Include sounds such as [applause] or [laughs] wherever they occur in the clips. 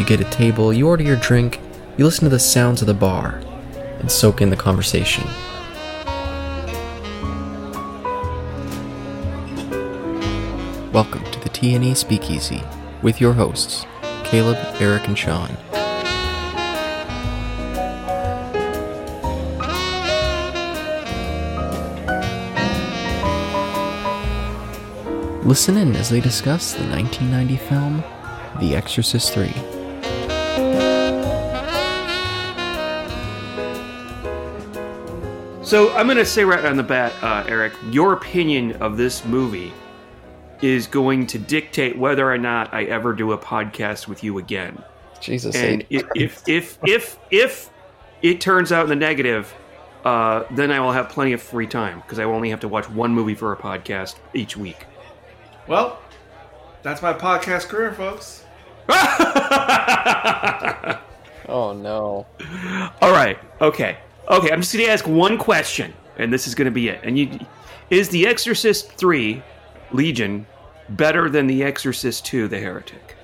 You get a table, you order your drink, you listen to the sounds of the bar, and soak in the conversation. Welcome to the TNE Speakeasy with your hosts, Caleb, Eric, and Sean. Listen in as they discuss the 1990 film The Exorcist 3. So I'm going to say right on the bat, uh, Eric, your opinion of this movie is going to dictate whether or not I ever do a podcast with you again. Jesus. And if if if if, if it turns out in the negative, uh, then I will have plenty of free time because I will only have to watch one movie for a podcast each week. Well, that's my podcast career, folks. [laughs] oh no. All right. Okay. Okay. I'm just going to ask one question, and this is going to be it. And you, is The Exorcist Three, Legion, better than The Exorcist Two, The Heretic?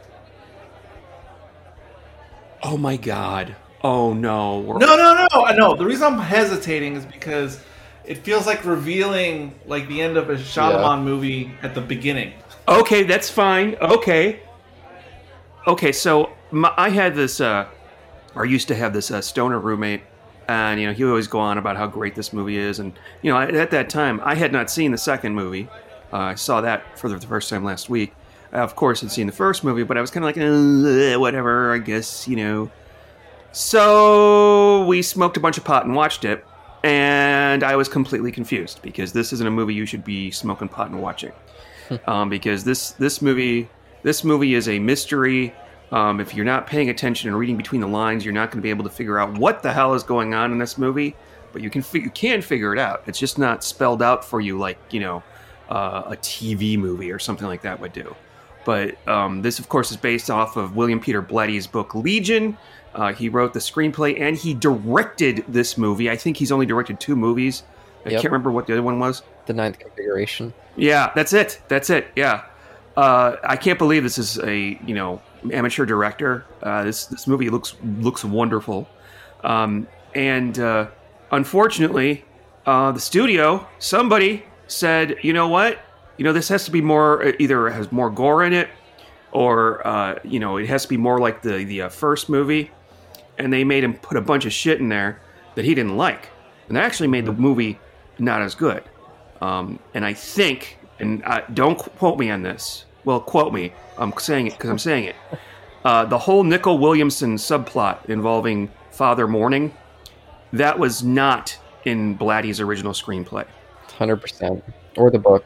Oh my God. Oh no. We're- No, no, no. I know. The reason I'm hesitating is because it feels like revealing like the end of a Shyamalan movie at the beginning. Okay, that's fine. Okay. Okay, so my, I had this, uh, or used to have this uh, stoner roommate, and you know he would always go on about how great this movie is, and you know at that time I had not seen the second movie. Uh, I saw that for the first time last week. I, of course, had seen the first movie, but I was kind of like, "Uh, whatever. I guess you know. So we smoked a bunch of pot and watched it, and I was completely confused because this isn't a movie you should be smoking pot and watching um, because this this movie this movie is a mystery. Um, if you're not paying attention and reading between the lines, you're not going to be able to figure out what the hell is going on in this movie. But you can fi- you can figure it out. It's just not spelled out for you like you know uh, a TV movie or something like that would do. But um, this, of course, is based off of William Peter Blatty's book Legion. Uh, he wrote the screenplay and he directed this movie. I think he's only directed two movies. I Yep. can't remember what the other one was. The ninth configuration. Yeah, that's it. That's it. Yeah. Uh, I can't believe this is a you know amateur director. Uh, this this movie looks looks wonderful, um, and uh, unfortunately, uh, the studio somebody said, you know what, you know this has to be more uh, either has more gore in it, or uh, you know it has to be more like the the uh, first movie, and they made him put a bunch of shit in there that he didn't like, and that actually made the movie not as good. Um, and I think, and uh, don't quote me on this. Well, quote me. I'm saying it because I'm saying it. Uh, the whole Nicol Williamson subplot involving Father Morning, that was not in Blatty's original screenplay. 100%. Or the book.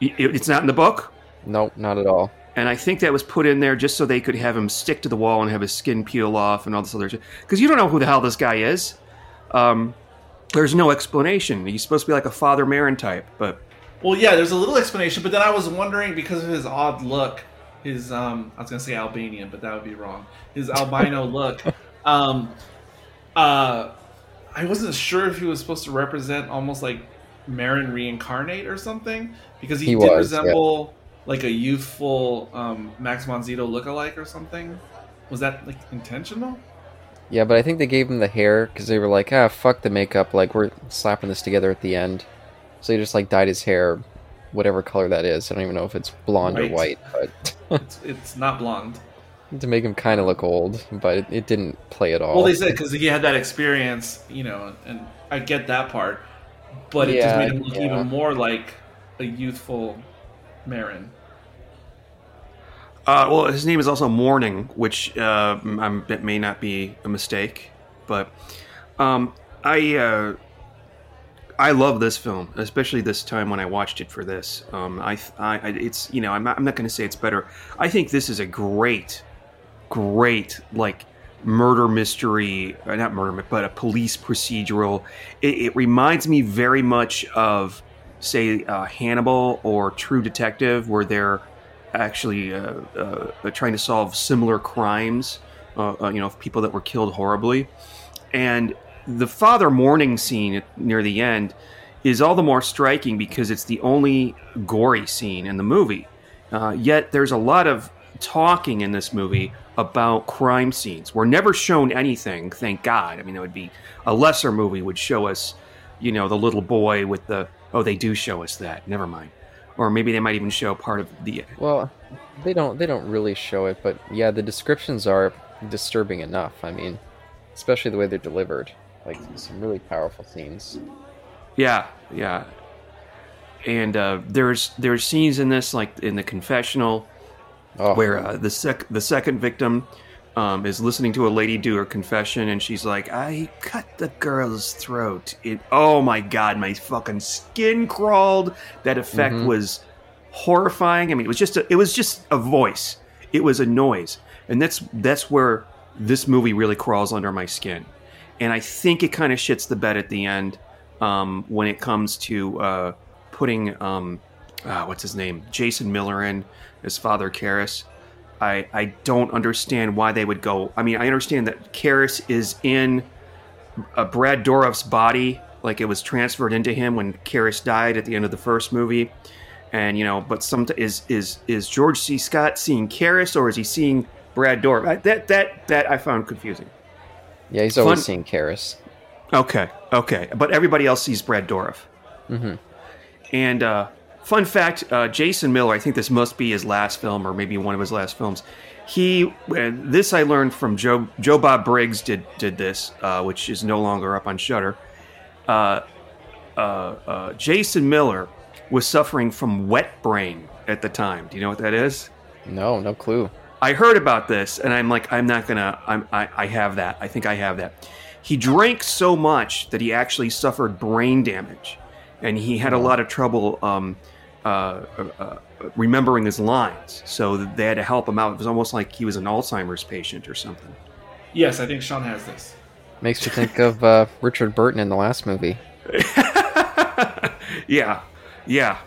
It- It's not in the book, Nope, not at all. and I think that was put in there just so they could have him stick to the wall and have his skin peel off and all this other shit. Because you don't know who the hell this guy is. Um, there's no explanation. He's supposed to be like a Father Marin type, but Well, yeah, there's a little explanation, but then I was wondering because of his odd look, his um, I was gonna say Albanian, but that would be wrong. His albino [laughs] look, um, uh, I wasn't sure if he was supposed to represent almost like Marin reincarnate or something because he, He did was, yeah. resemble like a youthful um, Max von Sydow lookalike or something. Was that like intentional? Yeah, but I think they gave him the hair because they were like, ah, fuck the makeup. Like, we're slapping this together at the end. So he just, like, dyed his hair whatever color that is. I don't even know if it's blonde or White. white, but It's, it's not blonde. [laughs] to make him kind of look old, but it, it didn't play at all. Well, they said because he had that experience, you know, and I get that part, but it just made him look yeah. even more like a youthful Marin. Uh, well, his name is also Morning, which uh, I'm, it may not be a mistake, but um, I uh, I love this film, especially this time when I watched it for this. Um, I, I it's you know I'm not, I'm not going to say it's better. I think this is a great, great like murder mystery, uh, not murder, but a police procedural. It, it reminds me very much of, say, uh, Hannibal or True Detective, where they're actually uh, uh, trying to solve similar crimes. Uh, uh, you know, of people that were killed horribly, and the father Morning scene near the end is all the more striking because it's the only gory scene in the movie. Uh, yet there's a lot of talking in this movie about crime scenes. We're never shown anything, thank God. I mean, it would be a lesser movie would show us, you know, the little boy with the oh, they do show us that. Never mind. Or maybe they might even show part of the Well, they don't they don't really show it, but yeah, the descriptions are disturbing enough. I mean, especially the way they're delivered. Like some really powerful scenes. Yeah, yeah. And uh, there's there's scenes in this like in the confessional Oh, where uh, the sec the second victim um, is listening to a lady do her confession, and she's like, "I cut the girl's throat." It oh my god, my fucking skin crawled. That effect Mhm. was horrifying. I mean, it was just a, it was just a voice. It was a noise, and that's that's where this movie really crawls under my skin. And I think it kind of shits the bed at the end um, when it comes to uh, putting um, uh, what's his name, Jason Miller in as Father Karras. I I don't understand why they would go. I mean, I understand that Karras is in uh, Brad Dourif's body, like it was transferred into him when Karras died at the end of the first movie, and you know, but some is is is George C. Scott seeing Karras or is he seeing Brad Dourif? I, that that that I found confusing. Yeah, he's always fun- seeing Karras. Okay, okay, but everybody else sees Brad Dourif. hmm And uh, fun fact: uh, Jason Miller, I think this must be his last film, or maybe one of his last films. He, and this I learned from Joe Joe Bob Briggs did did this, uh, which is no longer up on Shudder. Uh, uh, uh, Jason Miller was suffering from wet brain at the time. Do you know what that is? No, no clue. I heard about this, and I'm like, I'm not gonna. I'm, I, I have that. I think I have that. He drank so much that he actually suffered brain damage, and he had a lot of trouble um, uh, uh, uh, remembering his lines. So they had to help him out. It was almost like he was an Alzheimer's patient or something. Yes, I think Sean has this. Makes you think of uh, Richard Burton in the last movie. [laughs] yeah, yeah.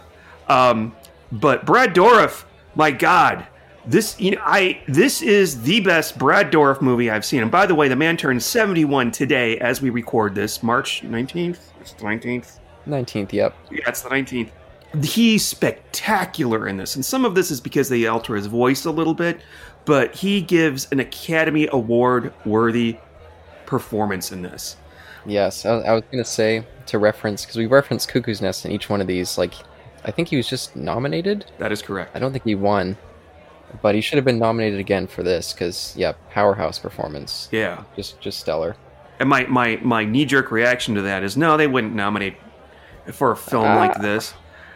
Um, but Brad Dourif, my God, this you know, I this is the best Brad Dourif movie I've seen. And by the way, the man turned seventy one today as we record this, March nineteenth. It's the nineteenth. Nineteenth, yep. Yeah, it's the nineteenth. He's spectacular in this, and some of this is because they alter his voice a little bit, but he gives an Academy Award worthy performance in this. Yes, I, I was gonna say to reference because we reference Cuckoo's Nest in each one of these. Like, I think he was just nominated. That is correct. I don't think he won, but he should have been nominated again for this because yeah, powerhouse performance. Yeah. Just just stellar. And my, my, my knee jerk reaction to that is no, they wouldn't nominate for a film Ah. like this.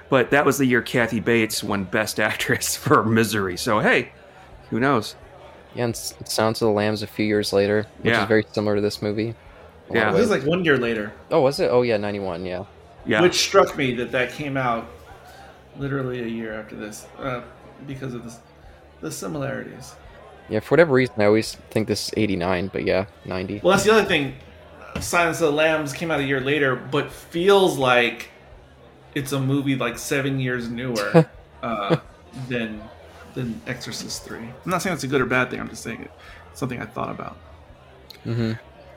But that was the year Kathy Bates won Best Actress [laughs] for Misery. So hey, who knows? Yeah, and S- Silence of the Lambs a few years later, which Yeah. is very similar to this movie. Yeah. of This is like one year later, oh, was it? Oh yeah, ninety one. Yeah. Yeah. which struck me that that came out literally a year after this uh, because of the, the similarities. Yeah, for whatever reason, I always think this is 89, but yeah, 90. Well, that's the other thing. Silence of the Lambs came out a year later, but feels like it's a movie like seven years newer [laughs] uh, than than Exorcist Three. I'm not saying it's a good or bad thing. I'm just saying it's something I thought about. hmm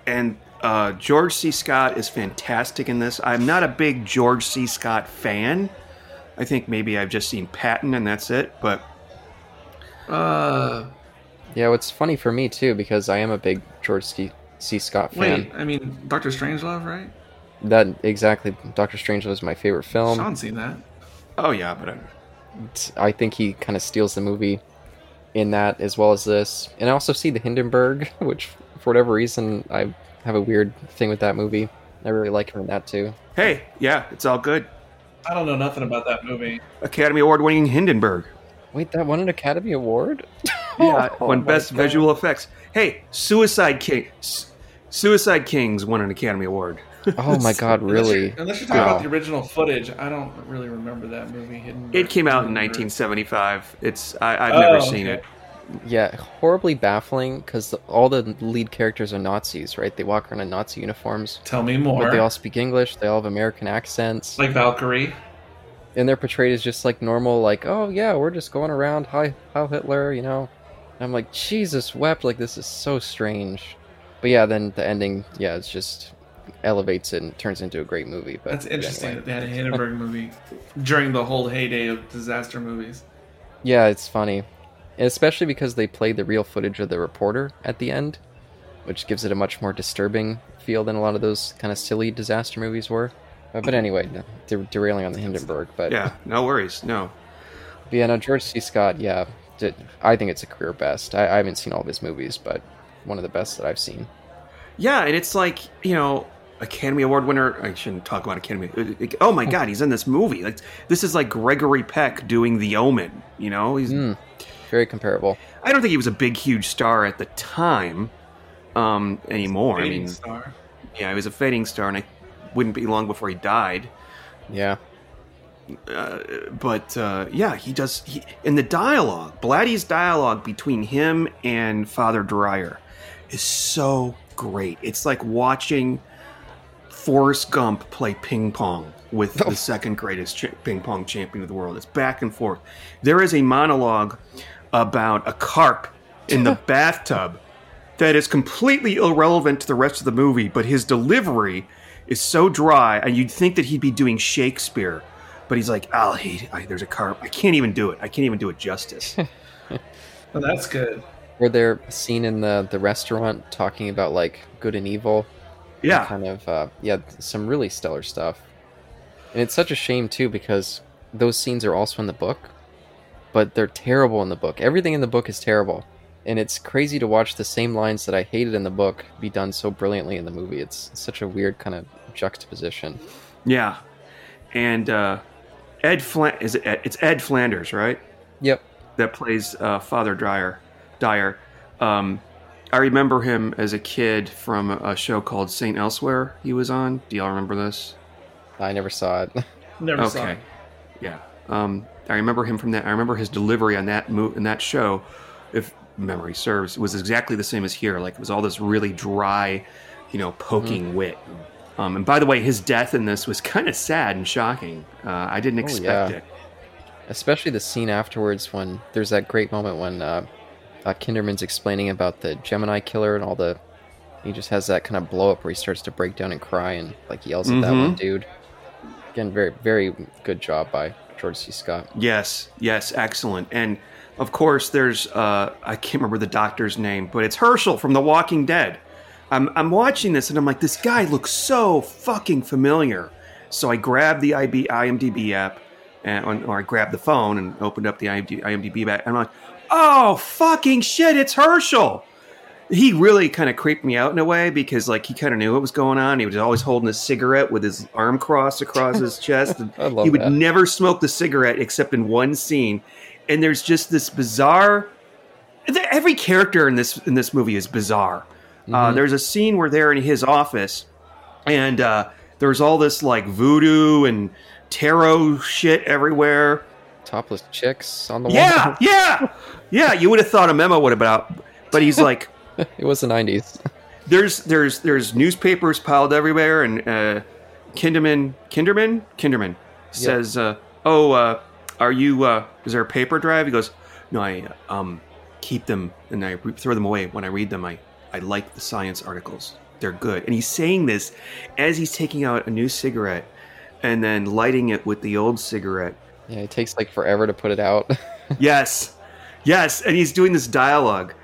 and uh, George C. Scott is fantastic in this. I'm not a big George C. Scott fan. I think maybe I've just seen Patton and that's it. But Uh, Yeah, what's funny for me too, because I am a big George C. C. Scott fan. wait, I mean Doctor Strangelove, right? That exactly, Doctor Strangelove is my favorite film. Sean's seen that. oh yeah, but I, I think he kind of steals the movie in that as well as this. And I also see the Hindenburg, [laughs] which for whatever reason I have a weird thing with that movie. I really like him in that too. hey, yeah, it's all good. I don't know nothing about that movie. Academy Award winning Hindenburg. Wait, that won an Academy Award? [laughs] Yeah, Oh won my Best God. Visual Effects. Hey, Suicide King, Su- Suicide Kings won an Academy Award. Oh my [laughs] god, Unless really? you're, unless you're talking Wow. about the original footage, I don't really remember that movie. Hidden. It came out in 1975. It's I, I've never Oh, seen okay. it. yeah, horribly baffling because all the lead characters are Nazis, right? They walk around in Nazi uniforms, Tell me more. but they all speak English. They all have American accents, like Valkyrie. And they're portrayed as just like normal, like, oh yeah, we're just going around, hi, Heil Hitler, you know. And I'm like, Jesus wept, like this is so strange. But yeah, then the ending, yeah, it's just elevates it and turns into a great movie. But That's interesting anyway. that they had a Hindenburg movie during the whole heyday of disaster movies. Yeah, it's funny. And especially because they played the real footage of the reporter at the end, which gives it a much more disturbing feel than a lot of those kind of silly disaster movies were. Uh, but anyway, de- derailing on the Hindenburg. But Yeah, no worries. No. but yeah, no, George C. Scott, yeah, did, I think it's a career best. I, I haven't seen all of his movies, but one of the best that I've seen. Yeah, and it's like you know, Academy Award winner. I shouldn't talk about Academy. Oh my God, he's in this movie. Like this is like Gregory Peck doing The Omen. You know, he's. Mm, very comparable. I don't think he was a big, huge star at the time. Um, anymore. I Fading mean, star. yeah, he was a fading star, and I wouldn't be long before he died. Yeah. Uh, but uh, yeah, he does. He, in the dialogue, Blatty's dialogue between him and Father Dyer is so great. It's like watching Forrest Gump play ping pong with the [laughs] second greatest cha- ping pong champion of the world. It's back and forth. There is a monologue about a carp in the [laughs] bathtub that is completely irrelevant to the rest of the movie, but his delivery is so dry, and you'd think that he'd be doing Shakespeare. But he's like, oh, he, I, there's a carp. I can't even do it. I can't even do it justice. [laughs] Oh, that's good. Were there a scene in the, the restaurant talking about like good and evil? yeah. kind of uh, yeah some really stellar stuff and it's such a shame too because those scenes are also in the book but they're terrible in the book everything in the book is terrible and it's crazy to watch the same lines that i hated in the book be done so brilliantly in the movie it's such a weird kind of juxtaposition Yeah, and uh, Ed Flan- is it Ed? it's Ed Flanders, right? yep That plays uh, Father Dyer. Dyer. Um, I remember him as a kid from a show called Saint Elsewhere. He was on. Do y'all remember this? i never saw it [laughs] Never saw Okay. it. Yeah. Um, I remember him from that. I remember his delivery on that mo- in that show, if memory serves, was exactly the same as here. Like it was all this really dry, you know, poking wit. Um, and by the way, his death in this was kind of sad and shocking. Uh, I didn't expect yeah. it. especially the scene afterwards when there's that great moment when uh, uh, Kinderman's explaining about the Gemini killer and all the. He just has that kind of blow up where he starts to break down and cry and like yells at that Mhm. one dude. Again, very very good job by George C. Scott. Yes, yes, excellent. And of course, there's uh, I can't remember the doctor's name, but it's Hershel from The Walking Dead. I'm I'm watching this and I'm like, this guy looks so fucking familiar. So I grabbed the IB, IMDb app, and or I grabbed the phone and opened up the IMDb, IMDb app, and I'm like, oh fucking shit, it's Hershel. He really kind of creeped me out in a way because like he kind of knew what was going on. He was always holding a cigarette with his arm crossed across his [laughs] chest. And I love he would that. never smoke the cigarette except in one scene. And there's just this bizarre. Every character in this in this movie is bizarre. Uh, Mhm. there's a scene where they're in his office, and uh, there's all this like voodoo and tarot shit everywhere. Topless chicks on the wall. Yeah, yeah, yeah. You would have thought a memo would have been out, but he's like, [laughs] it was the '90s. [laughs] there's there's there's newspapers piled everywhere, and uh, Kinderman Kinderman Kinderman says, uh, "Oh, uh, are you? Uh, is there a paper drive?" He goes, "No, I um keep them and I re- throw them away when I read them. I I like the science articles; they're good." And he's saying this as he's taking out a new cigarette and then lighting it with the old cigarette. Yeah, it takes like forever to put it out. [laughs] Yes, yes, and he's doing this dialogue.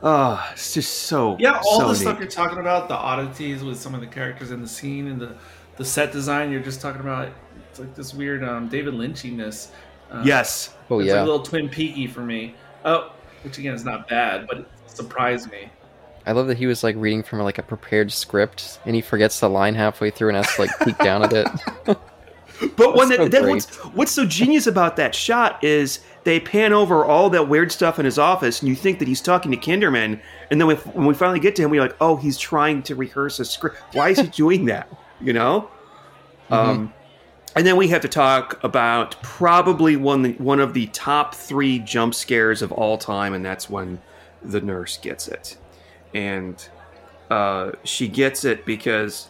Oh, it's just so Yeah, all so the neat. stuff you're talking about, the oddities with some of the characters in the scene and the, the set design you're just talking about, it's like this weird um, David Lynchiness. Uh, Yes. oh it's yeah, like a little Twin Peaky for me. Oh, which again is not bad, but it surprised me. I love that he was like reading from like a prepared script, and he forgets the line halfway through and has to like peek down at it. [laughs] But when That's the, so that, what's what's so genius about that shot is they pan over all that weird stuff in his office, and you think that he's talking to Kinderman, and then when, when we finally get to him, we're like, oh, he's trying to rehearse a script. Why is he [laughs] doing that? You know. Mm-hmm. Um, and then we have to talk about probably one one of the top three jump scares of all time, and that's when the nurse gets it, and uh, she gets it because,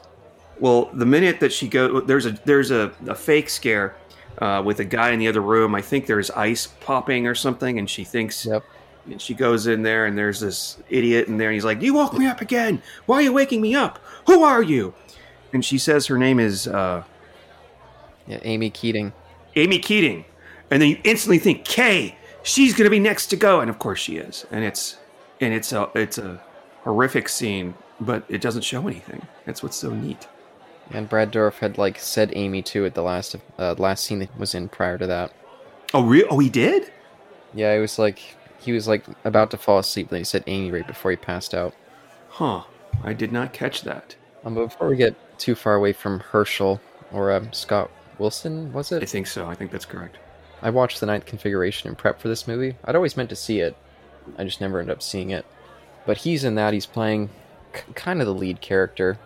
well, the minute that she go, there's a there's a, a fake scare uh, with a guy in the other room. I think there's ice popping or something, and she thinks. Yep. And she goes in there, and there's this idiot in there. And he's like, "You woke me up again. Why are you waking me up? Who are you?" And she says her name is uh, Yeah, Amy Keating. Amy Keating, and then you instantly think, "Kay, she's going to be next to go," and of course she is. And it's and it's a it's a horrific scene, but it doesn't show anything. That's what's so neat. And Brad Dourif had like said Amy too at the last uh, last scene that was in prior to that. Oh, real? Oh, he did. Yeah, it was like he was like about to fall asleep, then he said Amy right before he passed out. Huh? I did not catch that. Um, but before we get too far away from Hershel or um, Scott Wilson, was it? I think so. I think that's correct. I watched the Ninth Configuration in prep for this movie. I'd always meant to see it, I just never ended up seeing it. But he's in that. He's playing k- kind of the lead character,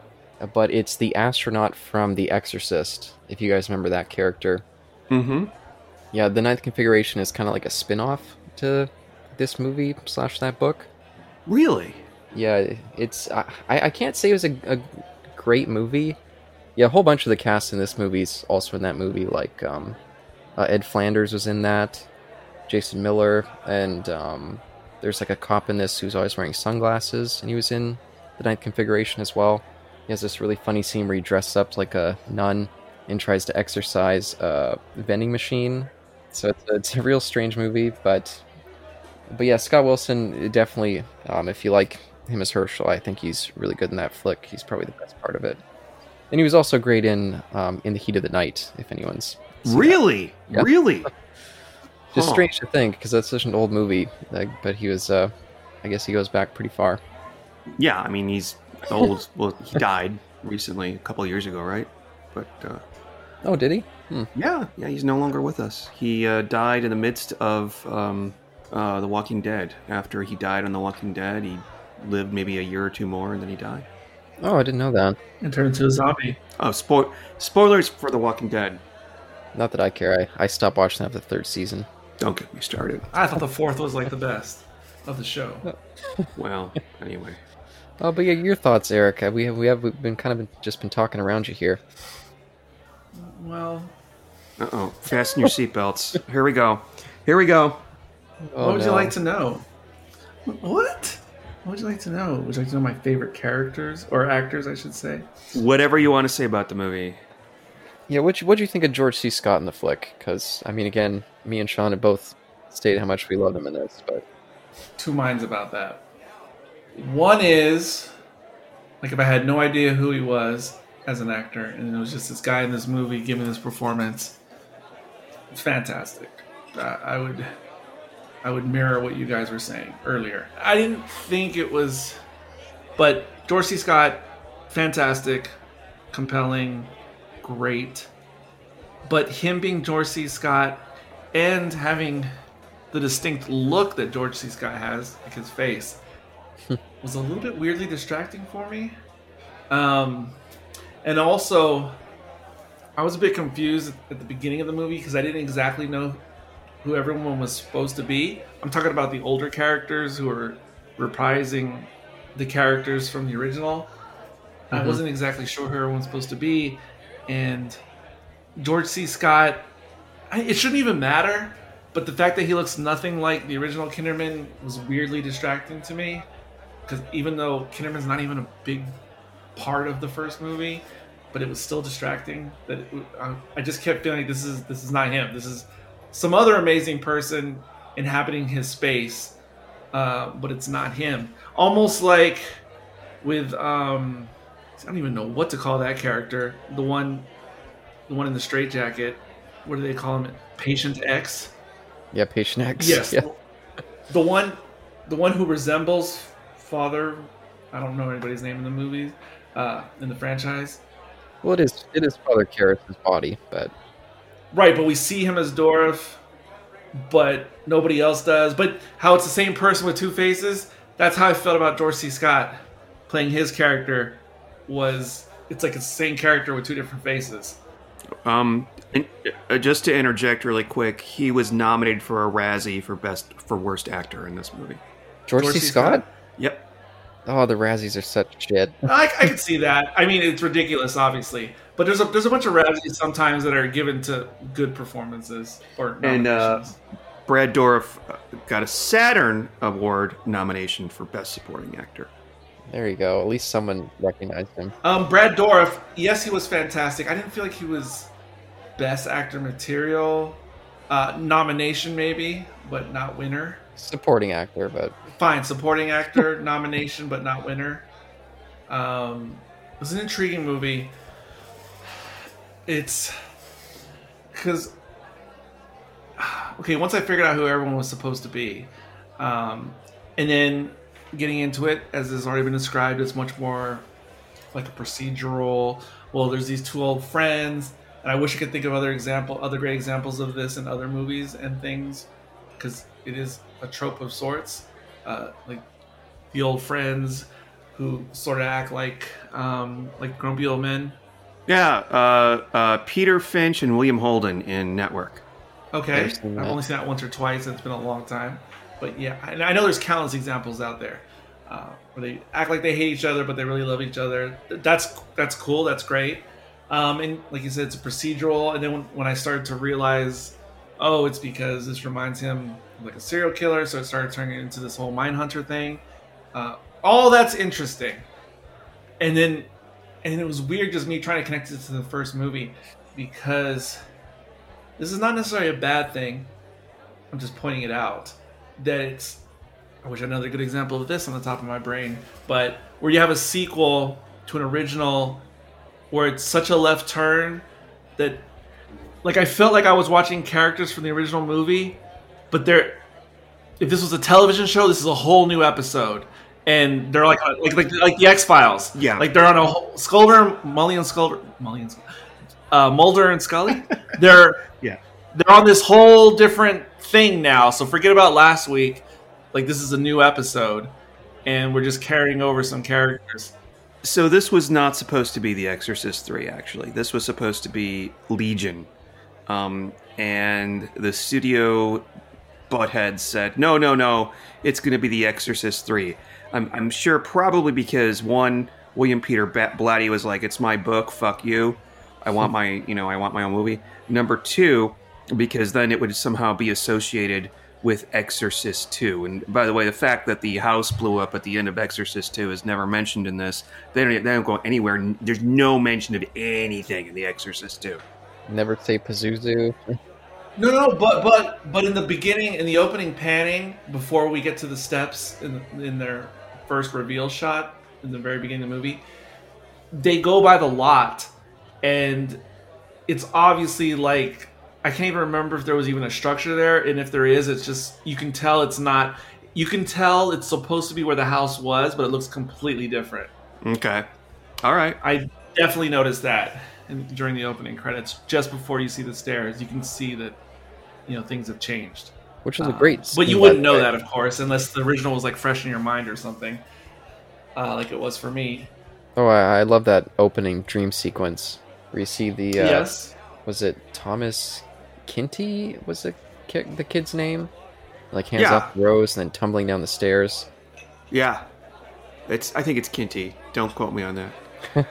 but it's the astronaut from The Exorcist. If you guys remember that character, Mm-hmm. yeah, the Ninth Configuration is kind of like a spin-off to this movie slash that book. Really? Yeah, it's I, I can't say it was a, a great movie. Yeah, a whole bunch of the cast in this movie's also in that movie. Like um, uh, Ed Flanders was in that, Jason Miller, and um, there's like a cop in this who's always wearing sunglasses, and he was in the Ninth Configuration as well. He has this really funny scene where he dresses up like a nun and tries to exercise a vending machine. So it's a, it's a real strange movie, but but yeah, Scott Wilson definitely. Um, if you like him as Hershel, I think he's really good in that flick. He's probably the best part of it. And he was also great in um, in the Heat of the Night. If anyone's. Really? Yeah. Really? [laughs] just Huh. strange to think because that's such an old movie. Like, but he was, uh, I guess he goes back pretty far. Yeah. I mean, he's old. [laughs] well, he died recently, a couple of years ago, right? But uh, Oh, did he? Hmm. yeah, yeah, he's no longer with us. He uh, died in the midst of um, uh, The Walking Dead. After he died on The Walking Dead, he lived maybe a year or two more, and then he died. Oh, I didn't know that. And turn into a zombie. Oh, spo- spoilers for The Walking Dead. Not that I care. I, I stopped watching after the third season. Don't get me started. I thought the fourth was like the best of the show. [laughs] Well, anyway. Oh, but yeah, your thoughts, Eric? We have we have we've been kind of just been talking around you here. Well, Uh oh. Fasten your seatbelts. Here we go. Here we go. Oh, what would you like to know? What? What would you like to know? Would you like to know my favorite characters or actors, I should say? Whatever you want to say about the movie. Yeah, what what do you think of George C. Scott in the flick? Because I mean, again, me and Sean have both stated how much we love him in this, but Two minds about that. One is like if I had no idea who he was as an actor, and it was just this guy in this movie giving this performance. It's fantastic. I would, I would mirror what you guys were saying earlier. I didn't think it was, but C. Scott, fantastic, compelling, great. But him being C. Scott and having the distinct look that George C. Scott has, like his face, [laughs] was a little bit weirdly distracting for me. Um, and also, I was a bit confused at the beginning of the movie because I didn't exactly know who everyone was supposed to be. I'm talking about the older characters who are reprising the characters from the original. I Mhm. wasn't exactly sure who everyone's supposed to be, and George C. Scott. It shouldn't even matter, but the fact that he looks nothing like the original Kinderman was weirdly distracting to me. Because even though Kinderman's not even a big part of the first movie, but it was still distracting. That it, I, I just kept feeling like this is this is not him. This is some other amazing person inhabiting his space, uh, but it's not him. Almost like with um, I don't even know what to call that character. The one, the one in the straitjacket. What do they call him? Patient X. yeah, Patient X. Yes. Yeah. [laughs] The one the one who resembles Father I don't know anybody's name in the movie, uh, in the franchise. Well, it is it is Father Karras' body, but Right, but we see him as Dourif, but nobody else does. But how it's the same person with two faces, that's how I felt about Dorsey Scott playing his character was it's like the same character with two different faces. Um, and, uh, just to interject really quick, he was nominated for a Razzie for best for worst actor in this movie. George, George C. C. Scott? Scott? Yep. Oh, the Razzies are such shit. [laughs] I, I can see that. I mean, it's ridiculous, obviously, but there's a there's a bunch of Razzies sometimes that are given to good performances or And, uh. Brad Dourif uh, got a Saturn Award nomination for best supporting actor. There you go. At least someone recognized him. Um, Brad Dourif, yes, he was fantastic. I didn't feel like he was best actor material. Uh, nomination maybe, but not winner. Supporting actor, but Fine, supporting actor [laughs] nomination, but not winner. Um, it was an intriguing movie. It's because okay, once I figured out who everyone was supposed to be, um, and then getting into it, as has already been described, it's much more like a procedural. Well, there's these two old friends, and I wish I could think of other example, other great examples of this in other movies and things, because it is a trope of sorts, uh, like the old friends who sort of act like um, like grumpy old men. Yeah, uh, uh, Peter Finch and William Holden in Network. Okay, I've only seen that once or twice, and it's been a long time. But yeah, I, I know there's countless examples out there uh, where they act like they hate each other, but they really love each other. That's that's cool. That's great. Um, and like you said, it's a procedural. And then when, when I started to realize, oh, it's because this reminds him like a serial killer, so it started turning into this whole Mindhunter thing. Uh, all that's interesting. And then, and it was weird just me trying to connect it to the first movie because this is not necessarily a bad thing. I'm just pointing it out that it's. I wish I had another good example of this on the top of my brain, but where you have a sequel to an original, where it's such a left turn that, like, I felt like I was watching characters from the original movie, but they're. If this was a television show, this is a whole new episode, and they're like like like, like the X Files. Yeah. like they're on a whole, Sculder, Mully and Sculder, Mully and uh, Mulder and Scully. [laughs] they're Yeah. they're on this whole different thing now. So forget about last week. Like this is a new episode, and we're just carrying over some characters. So this was not supposed to be The Exorcist 3, actually. This was supposed to be Legion. Um, and the studio butthead said, no, no, no, it's going to be The Exorcist 3. I'm, I'm sure probably because, one, William Peter Blatty was like, it's my book, fuck you. I want my, you know, I want my own movie. Number two, because then it would somehow be associated with Exorcist 2. And by the way, the fact that the house blew up at the end of Exorcist 2 is never mentioned in this. They don't, they don't go anywhere. There's no mention of anything in the Exorcist 2. never say Pazuzu. No, no, but but but in the beginning, in the opening panning, before we get to the steps in in their first reveal shot in the very beginning of the movie, they go by the lot, and it's obviously like I can't even remember if there was even a structure there, and if there is, it's just you can tell it's not. You can tell it's supposed to be where the house was, but it looks completely different. Okay. All right. I definitely noticed that in, during the opening credits, just before you see the stairs, you can see that you know things have changed. Which is a Uh, great but you wouldn't know that, of course, unless the original was like fresh in your mind or something, uh, like it was for me. Oh, I, I love that opening dream sequence where you see the. Uh, yes, Was it Thomas Kinty? Was the ki- the kid's name? Like hands Yeah. off the rose and then tumbling down the stairs. Yeah. It's. I think it's Kinty. Don't quote me on that. [laughs]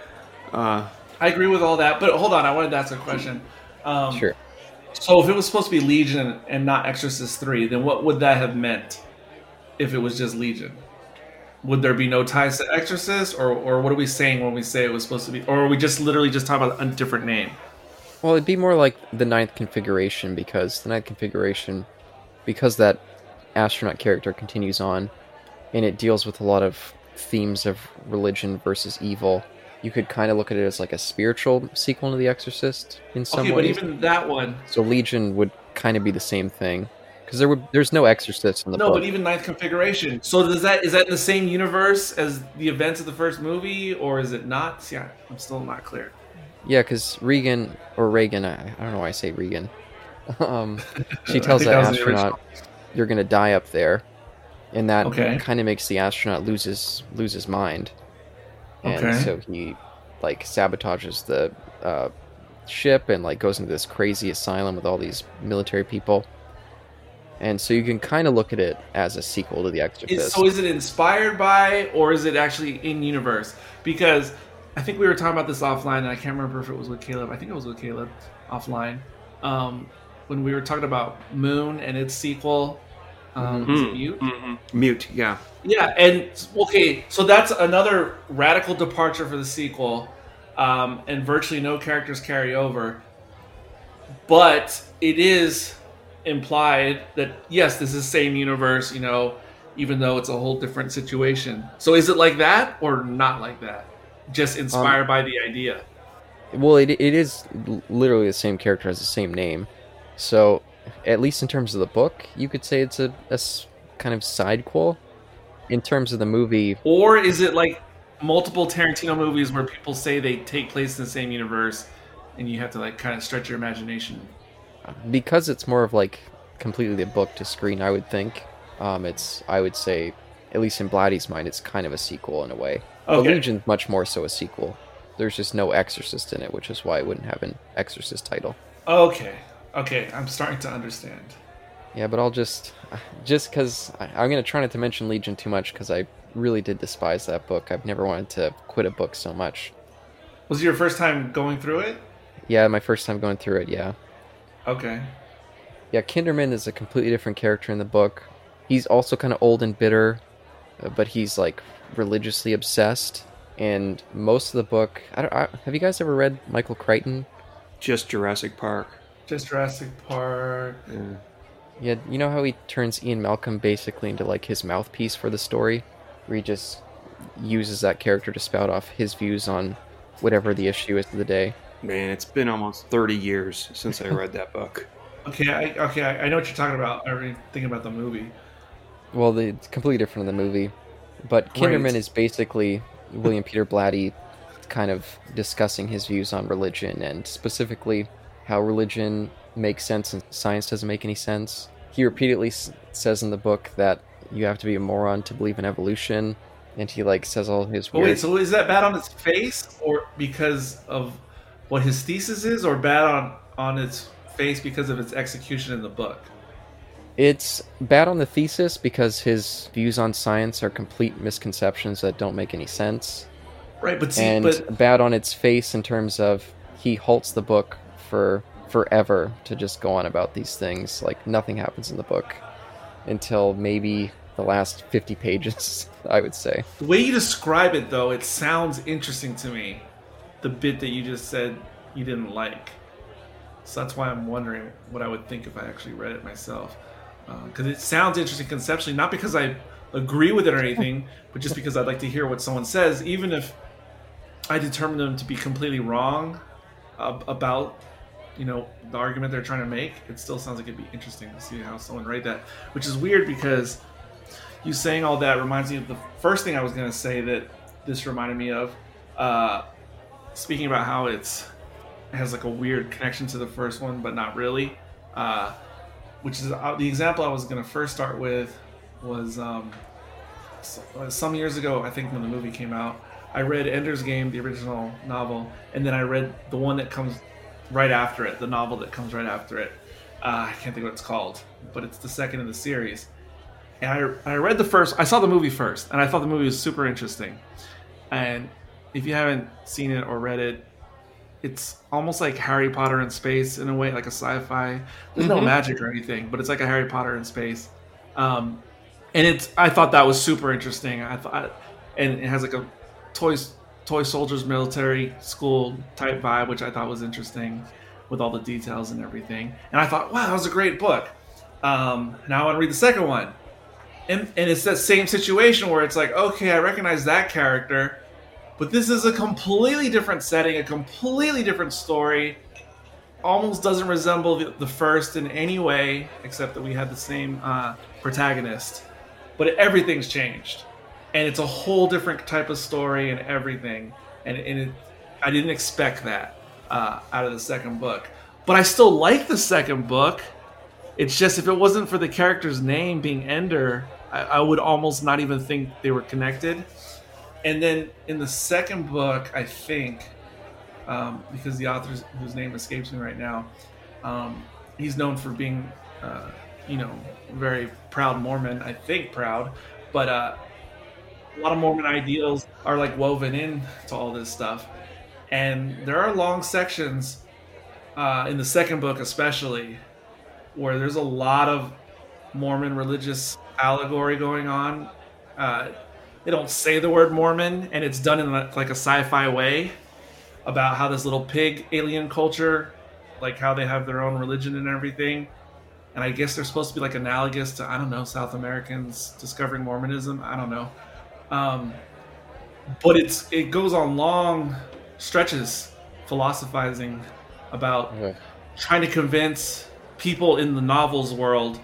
uh, I agree with all that. But hold on, I wanted to ask a question. Um, Sure. So if it was supposed to be Legion and not Exorcist three, then what would that have meant? If it was just Legion, would there be no ties to Exorcist, or or what are we saying when we say it was supposed to be, or are we just literally just talking about a different name? Well, it'd be more like the ninth configuration because the ninth configuration, because that astronaut character continues on, and it deals with a lot of themes of religion versus evil. You could kind of look at it as like a spiritual sequel to The Exorcist in some way. okay, but ways. even that one, So Legion would kind of be the same thing because there would there's no Exorcist in the no, book. but even Ninth Configuration. So does that is that in the same universe as the events of the first movie, or is it not? I- I'm still not clear. Yeah, because Regan or Reagan, I, I don't know why I say Regan. [laughs] um, she [laughs] tells that that the astronaut, "You're gonna die up there," and that Okay. kind of makes the astronaut lose his lose his mind, and Okay. so he like sabotages the uh, ship and like goes into this crazy asylum with all these military people. And so you can kind of look at it as a sequel to The Exorcist. Is, so is it inspired by, or is it actually in universe? Because I think we were talking about this offline, and I can't remember if it was with Caleb. I think it was with Caleb offline. Um, when we were talking about Moon and its sequel, um, it Mute? Mm-hmm. Mute, yeah. Yeah, and okay, so that's another radical departure for the sequel, um, and virtually no characters carry over. But it is implied that yes, this is the same universe, you know, even though it's a whole different situation. So is it like that or not like that? Just inspired um, by the idea. Well, it, it is literally the same character has the same name, so at least in terms of the book, you could say it's a, a kind of sidequel. In terms of the movie, or is it like multiple Tarantino movies where people say they take place in the same universe, and you have to like kind of stretch your imagination? Because it's more of like completely the book to screen, I would think. Um, it's I would say, at least in Blatty's mind, it's kind of a sequel in a way. Okay. Legion's much more so a sequel. There's just no Exorcist in it, which is why it wouldn't have an Exorcist title. Okay, Okay, I'm starting to understand. Yeah, but I'll just, just because I'm gonna try not to mention Legion too much because I really did despise that book. I've never wanted to quit a book so much. Was it your first time going through it? Yeah, my first time going through it. Yeah. Okay. Yeah, Kinderman is a completely different character in the book. He's also kind of old and bitter, uh, but he's like religiously obsessed. And most of the book, I don't. I, have you guys ever read Michael Crichton? Just Jurassic Park. Just Jurassic Park. Yeah. yeah, you know how he turns Ian Malcolm basically into like his mouthpiece for the story, where he just uses that character to spout off his views on whatever the issue is of the day. Man, it's been almost thirty years since I read that book. [laughs] Okay, I, okay, I know what you're talking about. I already thinking about the movie. Well, the, it's completely different in the movie, but Kinderman is basically William Peter Blatty, kind of discussing his views on religion and specifically how religion makes sense and science doesn't make any sense. He repeatedly s- says in the book that you have to be a moron to believe in evolution, and he like says all his. Weird... Wait, so is that bad on its face, or because of what his thesis is, or bad on on its face because of its execution in the book? It's bad on the thesis because his views on science are complete misconceptions that don't make any sense. Right, but see, and but... bad on its face in terms of he halts the book for forever to just go on about these things. Like nothing happens in the book until maybe the last 50 [laughs] pages, I would say. The way you describe it, though, it sounds interesting to me. The bit that you just said you didn't like. So that's why I'm wondering what I would think if I actually read it myself. Because uh, it sounds interesting conceptually, not because I agree with it or anything, but just because I'd like to hear what someone says, even if I determine them to be completely wrong about you know the argument they're trying to make, it still sounds like it'd be interesting to see how someone write that. Which is weird because you saying all that reminds me of the first thing I was going to say that this reminded me of. Uh, speaking about how it's it has like a weird connection to the first one, but not really. Uh, which is uh, the example I was going to first start with was um, some years ago. I think when the movie came out, I read Ender's Game, the original novel, and then I read the one that comes right after it, the novel that comes right after it. Uh, I can't think what it's called, but it's the second in the series. And I, I read the first, I saw the movie first, and I thought the movie was super interesting. And if you haven't seen it or read it, it's almost like Harry Potter in space in a way, like a sci-fi. There's mm-hmm. no magic or anything, but it's like a Harry Potter in space. Um, and it's, I thought that was super interesting. I thought, and it has like a toys toy soldiers military school type vibe, which I thought was interesting with all the details and everything. And I thought, wow, that was a great book. Um, now I want to read the second one. And, and it's that same situation where it's like, okay, I recognize that character, but this is a completely different setting, a completely different story. Almost doesn't resemble the, first in any way, except that we had the same uh, protagonist. But everything's changed and it's a whole different type of story and everything. And, and it, I didn't expect that uh, out of the second book, but I still like the second book. It's just if it wasn't for the character's name being Ender, I, I would almost not even think they were connected. And then in the second book, I think um, because the author whose name escapes me right now, um, he's known for being, uh, you know, very proud Mormon. I think proud, but uh, a lot of Mormon ideals are like woven in to all this stuff, and there are long sections uh, in the second book, especially, where there's a lot of Mormon religious allegory going on. Uh, they don't say the word Mormon, and it's done in like a sci-fi way about how this little pig alien culture, like how they have their own religion and everything. And I guess they're supposed to be like analogous to I don't know South Americans discovering Mormonism. I don't know, um, but it's it goes on long stretches philosophizing about Okay. trying to convince people in the novels world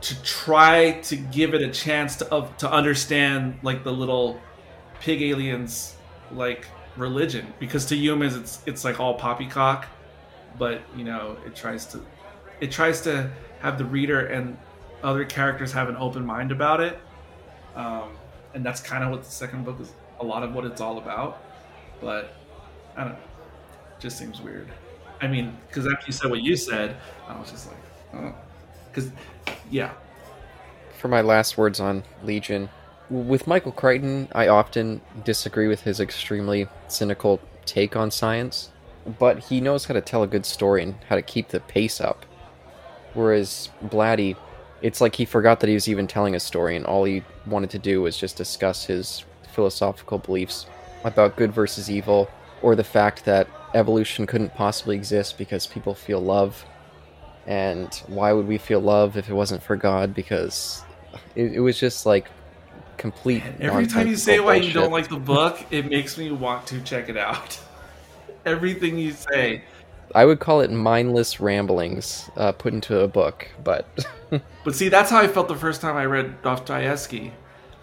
to try to give it a chance to of, to understand like the little pig aliens like religion. Because to humans it's it's like all poppycock. But you know it tries to it tries to have the reader and other characters have an open mind about it. Um, and that's kind of what the second book is a lot of what it's all about. But i don't know. It just seems weird. I mean because after you said what you said i was just like because yeah for my last words on Legion, with Michael Crichton, I often disagree with his extremely cynical take on science, but he knows how to tell a good story and how to keep the pace up. Whereas Blatty, it's like he forgot that he was even telling a story, and all he wanted to do was just discuss his philosophical beliefs about good versus evil, or the fact that evolution couldn't possibly exist because people feel love. And why would we feel love if it wasn't for God? Because it, it was just like complete. Every time you say why you don't like the book, it makes me want to check it out. [laughs] Everything you say. I would call it mindless ramblings uh, put into a book, but [laughs] But see, that's how I felt the first time I read Dostoevsky.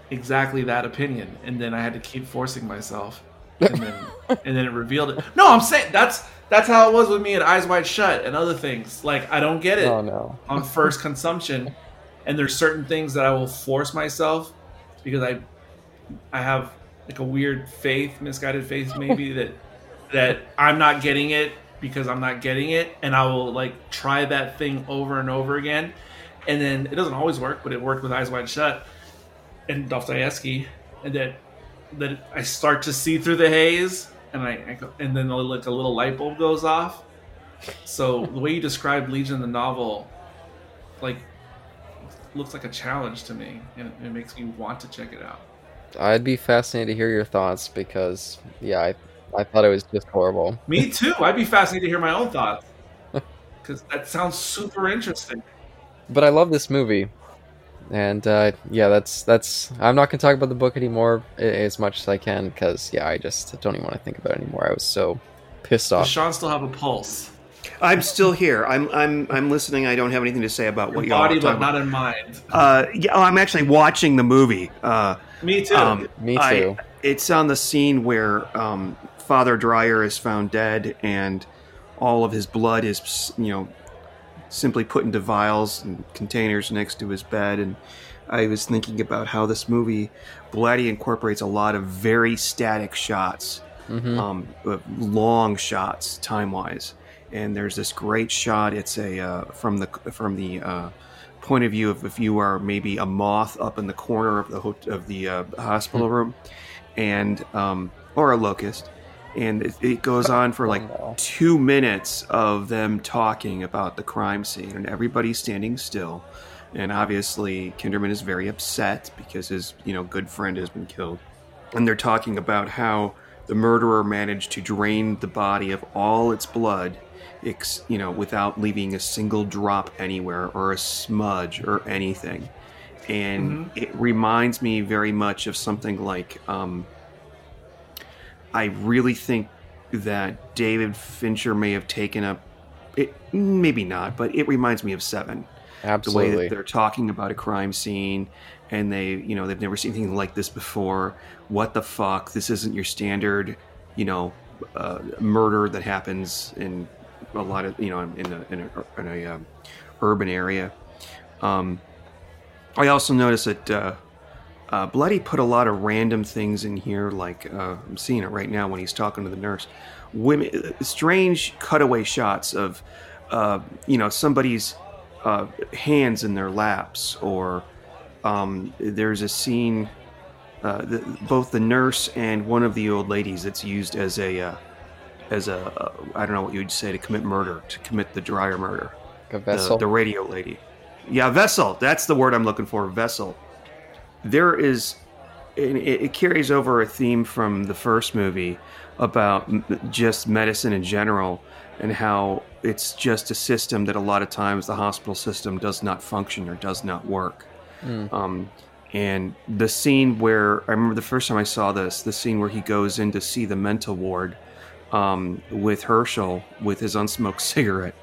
Exactly that opinion, and then I had to keep forcing myself, and then [laughs] and then it revealed it. No, I'm saying that's that's how it was with me at Eyes Wide Shut and other things. Like I don't get it oh no, on first consumption, and there's certain things that I will force myself because I I have like a weird faith, misguided faith maybe [laughs] that that I'm not getting it because I'm not getting it, and I will like try that thing over and over again, and then it doesn't always work, but it worked with Eyes Wide Shut and Dostoevsky, and that that I start to see through the haze, and I, I go, and then like a little light bulb goes off. So the way you described Legion the novel, like, looks like a challenge to me, and it makes me want to check it out. I'd be fascinated to hear your thoughts because yeah, I I thought it was just horrible. Me [laughs] too. I'd be fascinated to hear my own thoughts [laughs] because that sounds super interesting. But I love this movie, and uh, yeah, that's that's. I'm not gonna talk about the book anymore as much as I can because yeah, I just don't even want to think about it anymore. I was so pissed Does off. Sean still have a pulse? I'm still here. I'm I'm I'm listening. I don't have anything to say about Your what y'all are body, but not in mind. Uh, yeah, oh, I'm actually watching the movie. Uh, Me too. um, Me I- too. it's on the scene where um, Father Dyer is found dead, and all of his blood is, you know, simply put into vials and containers next to his bed. And I was thinking about how this movie, Blatty, incorporates a lot of very static shots, hmm um, uh, long shots time wise. And there's this great shot. It's a uh, from the from the uh, point of view of if you are maybe a moth up in the corner of the hot- of the uh, hospital room, and um, or a locust, and it, it goes on for like no. two minutes of them talking about the crime scene, and everybody's standing still. And obviously, Kinderman is very upset because his you know good friend has been killed and they're talking about how the murderer managed to drain the body of all its blood ex- you know without leaving a single drop anywhere or a smudge or anything and it reminds me very much of something like um, i really think that david fincher may have taken up it maybe not but it reminds me of seven. Absolutely. the way that they're talking about a crime scene and they you know they've never seen anything like this before. What the fuck? This isn't your standard you know uh, murder that happens in a lot of you know in a, in a, in a um, urban area. Um, i also noticed that uh, Uh, Blatty put a lot of random things in here, like uh, I'm seeing it right now when he's talking to the nurse. Women, uh, strange cutaway shots of, uh, you know, somebody's uh, hands in their laps, or um, there's a scene. Uh, the, both the nurse and one of the old ladies that's used as a uh, as a uh, I don't know what you would say to commit murder to commit the Dyer murder A vessel. the, the radio lady. Yeah, vessel. That's the word I'm looking for. Vessel. There is, it, it carries over a theme from the first movie about just medicine in general and how it's just a system that a lot of times the hospital system does not function or does not work. Um, and the scene where I remember the first time I saw this, the scene where he goes in to see the mental ward um, with Hershel with his unsmoked [laughs] cigarette.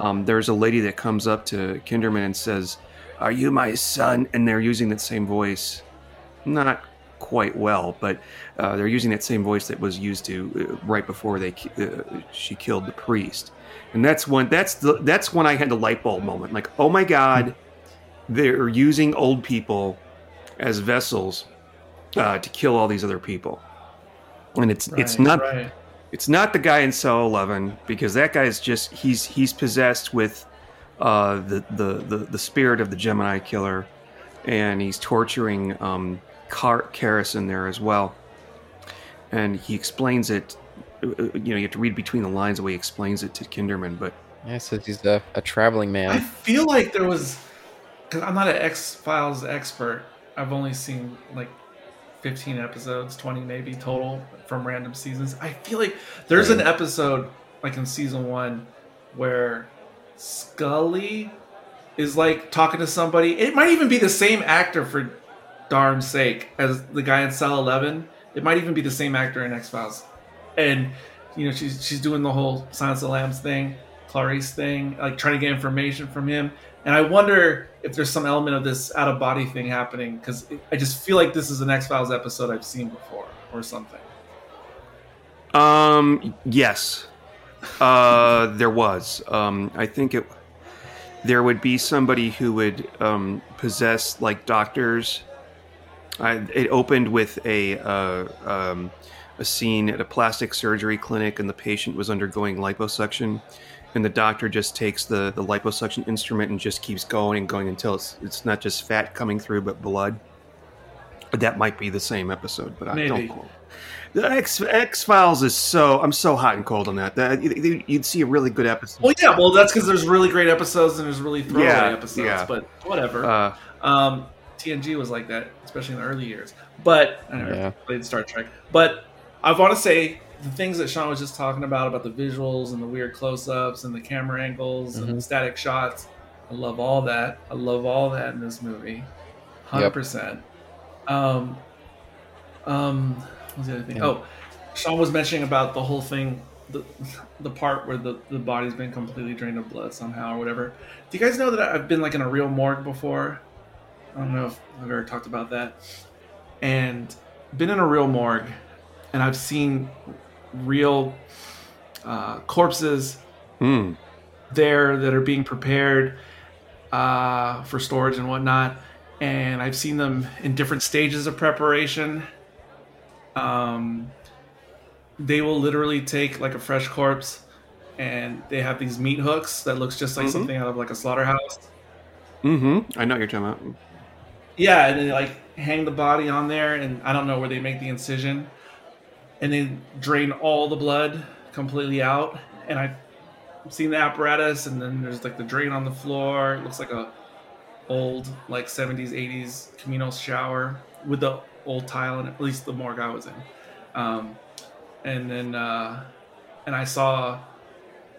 Um, there's a lady that comes up to Kinderman and says, "Are you my son?" And they're using that same voice, not quite well, but uh, they're using that same voice that was used to uh, right before they uh, she killed the priest. And that's when that's the that's when I had the light bulb moment. Like, oh my god, they're using old people as vessels uh, to kill all these other people. And it's it's not right. it's not the guy in cell 11 because that guy's just he's he's possessed with uh, the, the the the spirit of the Gemini killer, and he's torturing um, Car- Karras in there as well. And he explains it. uh, uh, You know, you have to read between the lines the way he explains it to Kinderman. But Yeah, says he's a, a traveling man. I feel like there was because I'm not an X Files expert. I've only seen like 15 episodes, 20 maybe total from random seasons. I feel like there's an episode like in season one where Scully is like talking to somebody. It might even be the same actor for darn sake as the guy in Cell 11. It might even be the same actor in X Files, and you know she's she's doing the whole Silence of the Lambs thing, Clarice thing, like trying to get information from him. And I wonder if there's some element of this out of body thing happening because I just feel like this is an X Files episode I've seen before or something. Um. Yes. Uh. there was. Um. I think it. There would be somebody who would um, possess like doctors. I, it opened with a uh, um, a scene at a plastic surgery clinic, and the patient was undergoing liposuction, and the doctor just takes the the liposuction instrument and just keeps going and going until it's it's not just fat coming through, but blood. That might be the same episode, but I don't. The X X Files is so I'm so hot and cold on that. that you- you'd see a really good episode. Well, yeah, well that's because there's really great episodes and there's really throwaway Yeah, episodes, yeah. but whatever. Uh, Um, TNG was like that, especially in the early years. But I never Yeah. played Star Trek. But I want to say the things that Sean was just talking about about the visuals and the weird close-ups and the camera angles and the static shots. I love all that. I love all that in this movie, hundred percent. Um, um, was the other thing? Yeah. Oh, Sean was mentioning about the whole thing. The, [laughs] the part where the, the body's been completely drained of blood somehow or whatever. Do you guys know that I've been like in a real morgue before? I don't know if I've ever talked about that. And been in a real morgue, and I've seen real uh, corpses hmm. there that are being prepared uh, for storage and whatnot. And I've seen them in different stages of preparation. Um, they will literally take like a fresh corpse, and they have these meat hooks that looks just like Mhm. something out of like a slaughterhouse. Mm-hmm. I know you're talking about. Yeah, and they like hang the body on there, and I don't know where they make the incision, and then drain all the blood completely out. And I've seen the apparatus, and then there's like the drain on the floor. It looks like a old like 70s, 80s communal shower with the old tile, and at least the morgue I was in. Um, and then uh, and I saw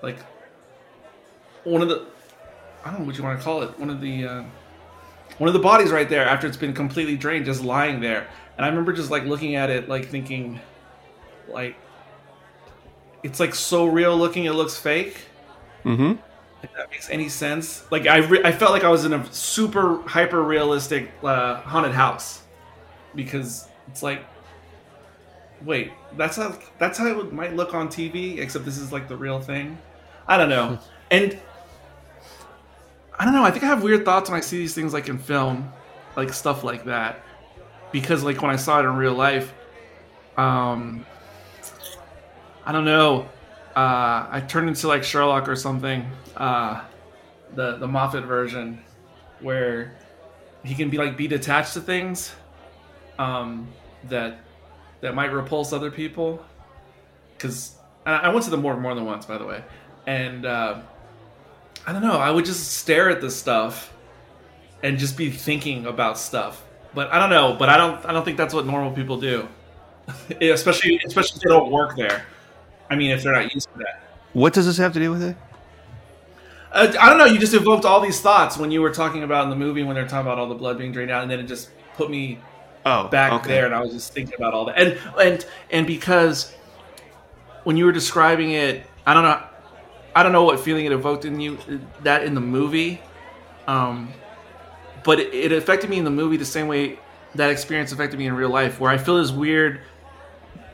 like one of the I don't know what you want to call it, one of the uh, one of the bodies right there after it's been completely drained, just lying there. And I remember just like looking at it, like thinking, like it's like so real looking, it looks fake. Mm-hmm. If that makes any sense. Like I, re- I felt like I was in a super hyper realistic uh, haunted house because it's like, wait, that's how that's how it might look on TV, except this is like the real thing. I don't know, [laughs] and I don't know. I think I have weird thoughts when I see these things like in film, like stuff like that, because like when I saw it in real life, um, I don't know. Uh, I turned into like Sherlock or something. Uh, the the Moffat version, where he can be like be detached to things, um, that that might repulse other people. Because I went to the more more than once, by the way, and uh, I don't know. I would just stare at this stuff and just be thinking about stuff. But I don't know. But I don't. I don't think that's what normal people do, [laughs] especially especially if they don't work there. I mean, if they're not used to that. What does this have to do with it? Uh, I don't know. You just evoked all these thoughts when you were talking about in the movie when they're talking about all the blood being drained out, and then it just put me Oh, back okay. there, and I was just thinking about all that. And and and because when you were describing it, I don't know, I don't know what feeling it evoked in you that in the movie, um, but it, it affected me in the movie the same way that experience affected me in real life, where I feel this weird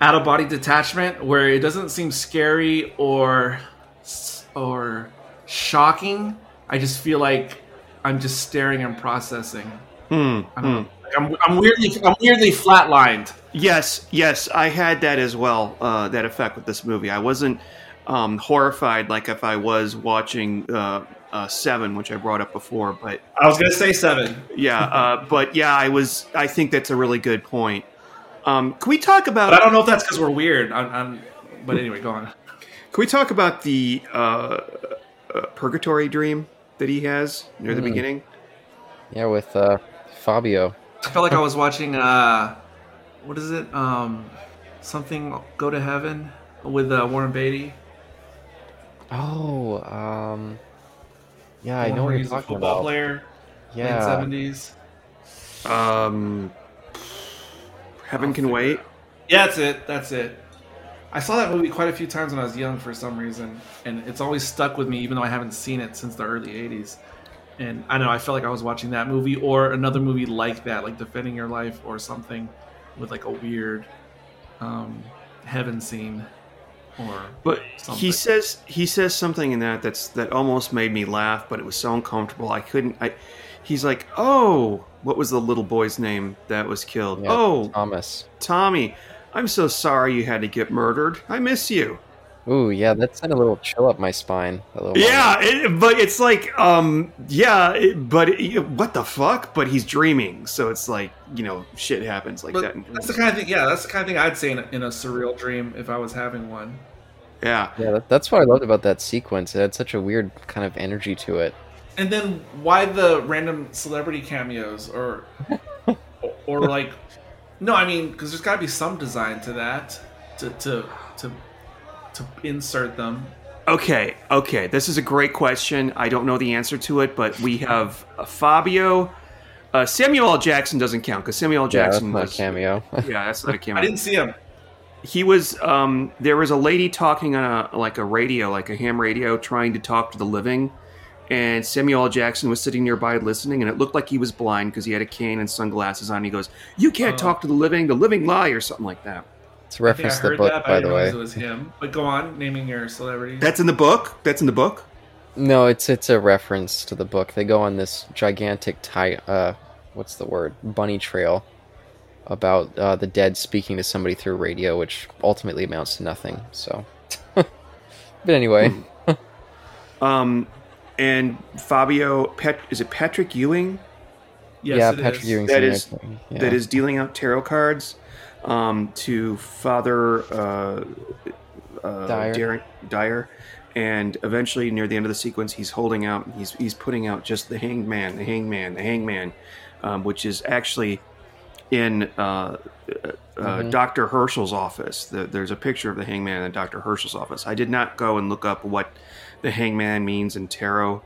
out of body detachment where it doesn't seem scary or or shocking. I just feel like I'm just staring and processing. Hmm, I don't know. Like I'm, I'm weirdly I'm weirdly flatlined. Yes, yes, I had that as well. Uh, that effect with this movie. I wasn't um, horrified like if I was watching uh, uh, Seven, which I brought up before. But I was gonna say seven. yeah, [laughs] uh, but yeah, I was. I think that's a really good point. Um, can we talk about? But I don't know if that's because we're weird. I'm, I'm, but anyway, go on. Can we talk about the uh, uh, purgatory dream that he has near the Hmm. beginning? Yeah, with uh, Fabio. I felt like I was watching uh, what is it? Um, something Go to Heaven with uh, Warren Beatty. Oh, um, yeah, I know what where you're he's a talking football about. player, late Yeah, seventies. Um, Heaven can wait. it Yeah, that's it. That's it. I saw that movie quite a few times when I was young for some reason, and it's always stuck with me, even though I haven't seen it since the early '80s. And I don't know, I felt like I was watching that movie or another movie like that, like Defending Your Life or something, with like a weird um, heaven scene. Or But something. he says he says something in that that's that almost made me laugh, but it was so uncomfortable. I couldn't. I. He's like, oh, what was the little boy's name that was killed? yeah, oh, Thomas. Tommy. I'm so sorry you had to get murdered. I miss you. Ooh, yeah, that sent a little chill up my spine. A little Yeah, it, but it's like, um, yeah, it, but it, what the fuck? But he's dreaming, so it's like, you know, shit happens like but that. that's the kind of thing. Yeah, that's the kind of thing I'd say in a, in a surreal dream if I was having one. yeah, Yeah, that, that's what I loved about that sequence. It had such a weird kind of energy to it. And then why the random celebrity cameos or [laughs] or, or like no, I mean because there's got to be some design to that to to to to insert them. Okay, okay. This is a great question. I don't know the answer to it, but we have uh, Fabio. Uh, Samuel L. Jackson doesn't count because Samuel L. Yeah, that's Jackson my was cameo. [laughs] yeah, that's not a I cameo. I didn't see him. He was um, there was a lady talking on a like a radio, like a ham radio, trying to talk to the living, and Samuel L. Jackson was sitting nearby listening, and it looked like he was blind because he had a cane and sunglasses on. He goes, "You can't Oh. talk to the living, the living lie," or something like that. It's a I think I reference to the book, that, but I by the way. realize it was him. But go on, naming your celebrities. That's in the book. That's in the book. No, it's it's a reference to the book. They go on this gigantic tie. Uh, what's the word? Bunny trail about uh, the dead speaking to somebody through radio, which ultimately amounts to nothing. So, [laughs] but anyway, Um, and Fabio, Pet, is it Patrick Ewing yes, yeah, it Patrick is. Ewing's That in is- there. Yeah. that is dealing out tarot cards um, to Father uh, uh, Dyer. Dyer. Dyer. And eventually, near the end of the sequence, he's holding out. He's he's putting out just the Hanged Man, the Hanged Man, the Hanged Man, um, which is actually in uh, uh, Mhm. Dr. Hershel's office. The, there's a picture of the Hangman in Dr. Hershel's office. I did not go and look up what the Hangman means in tarot,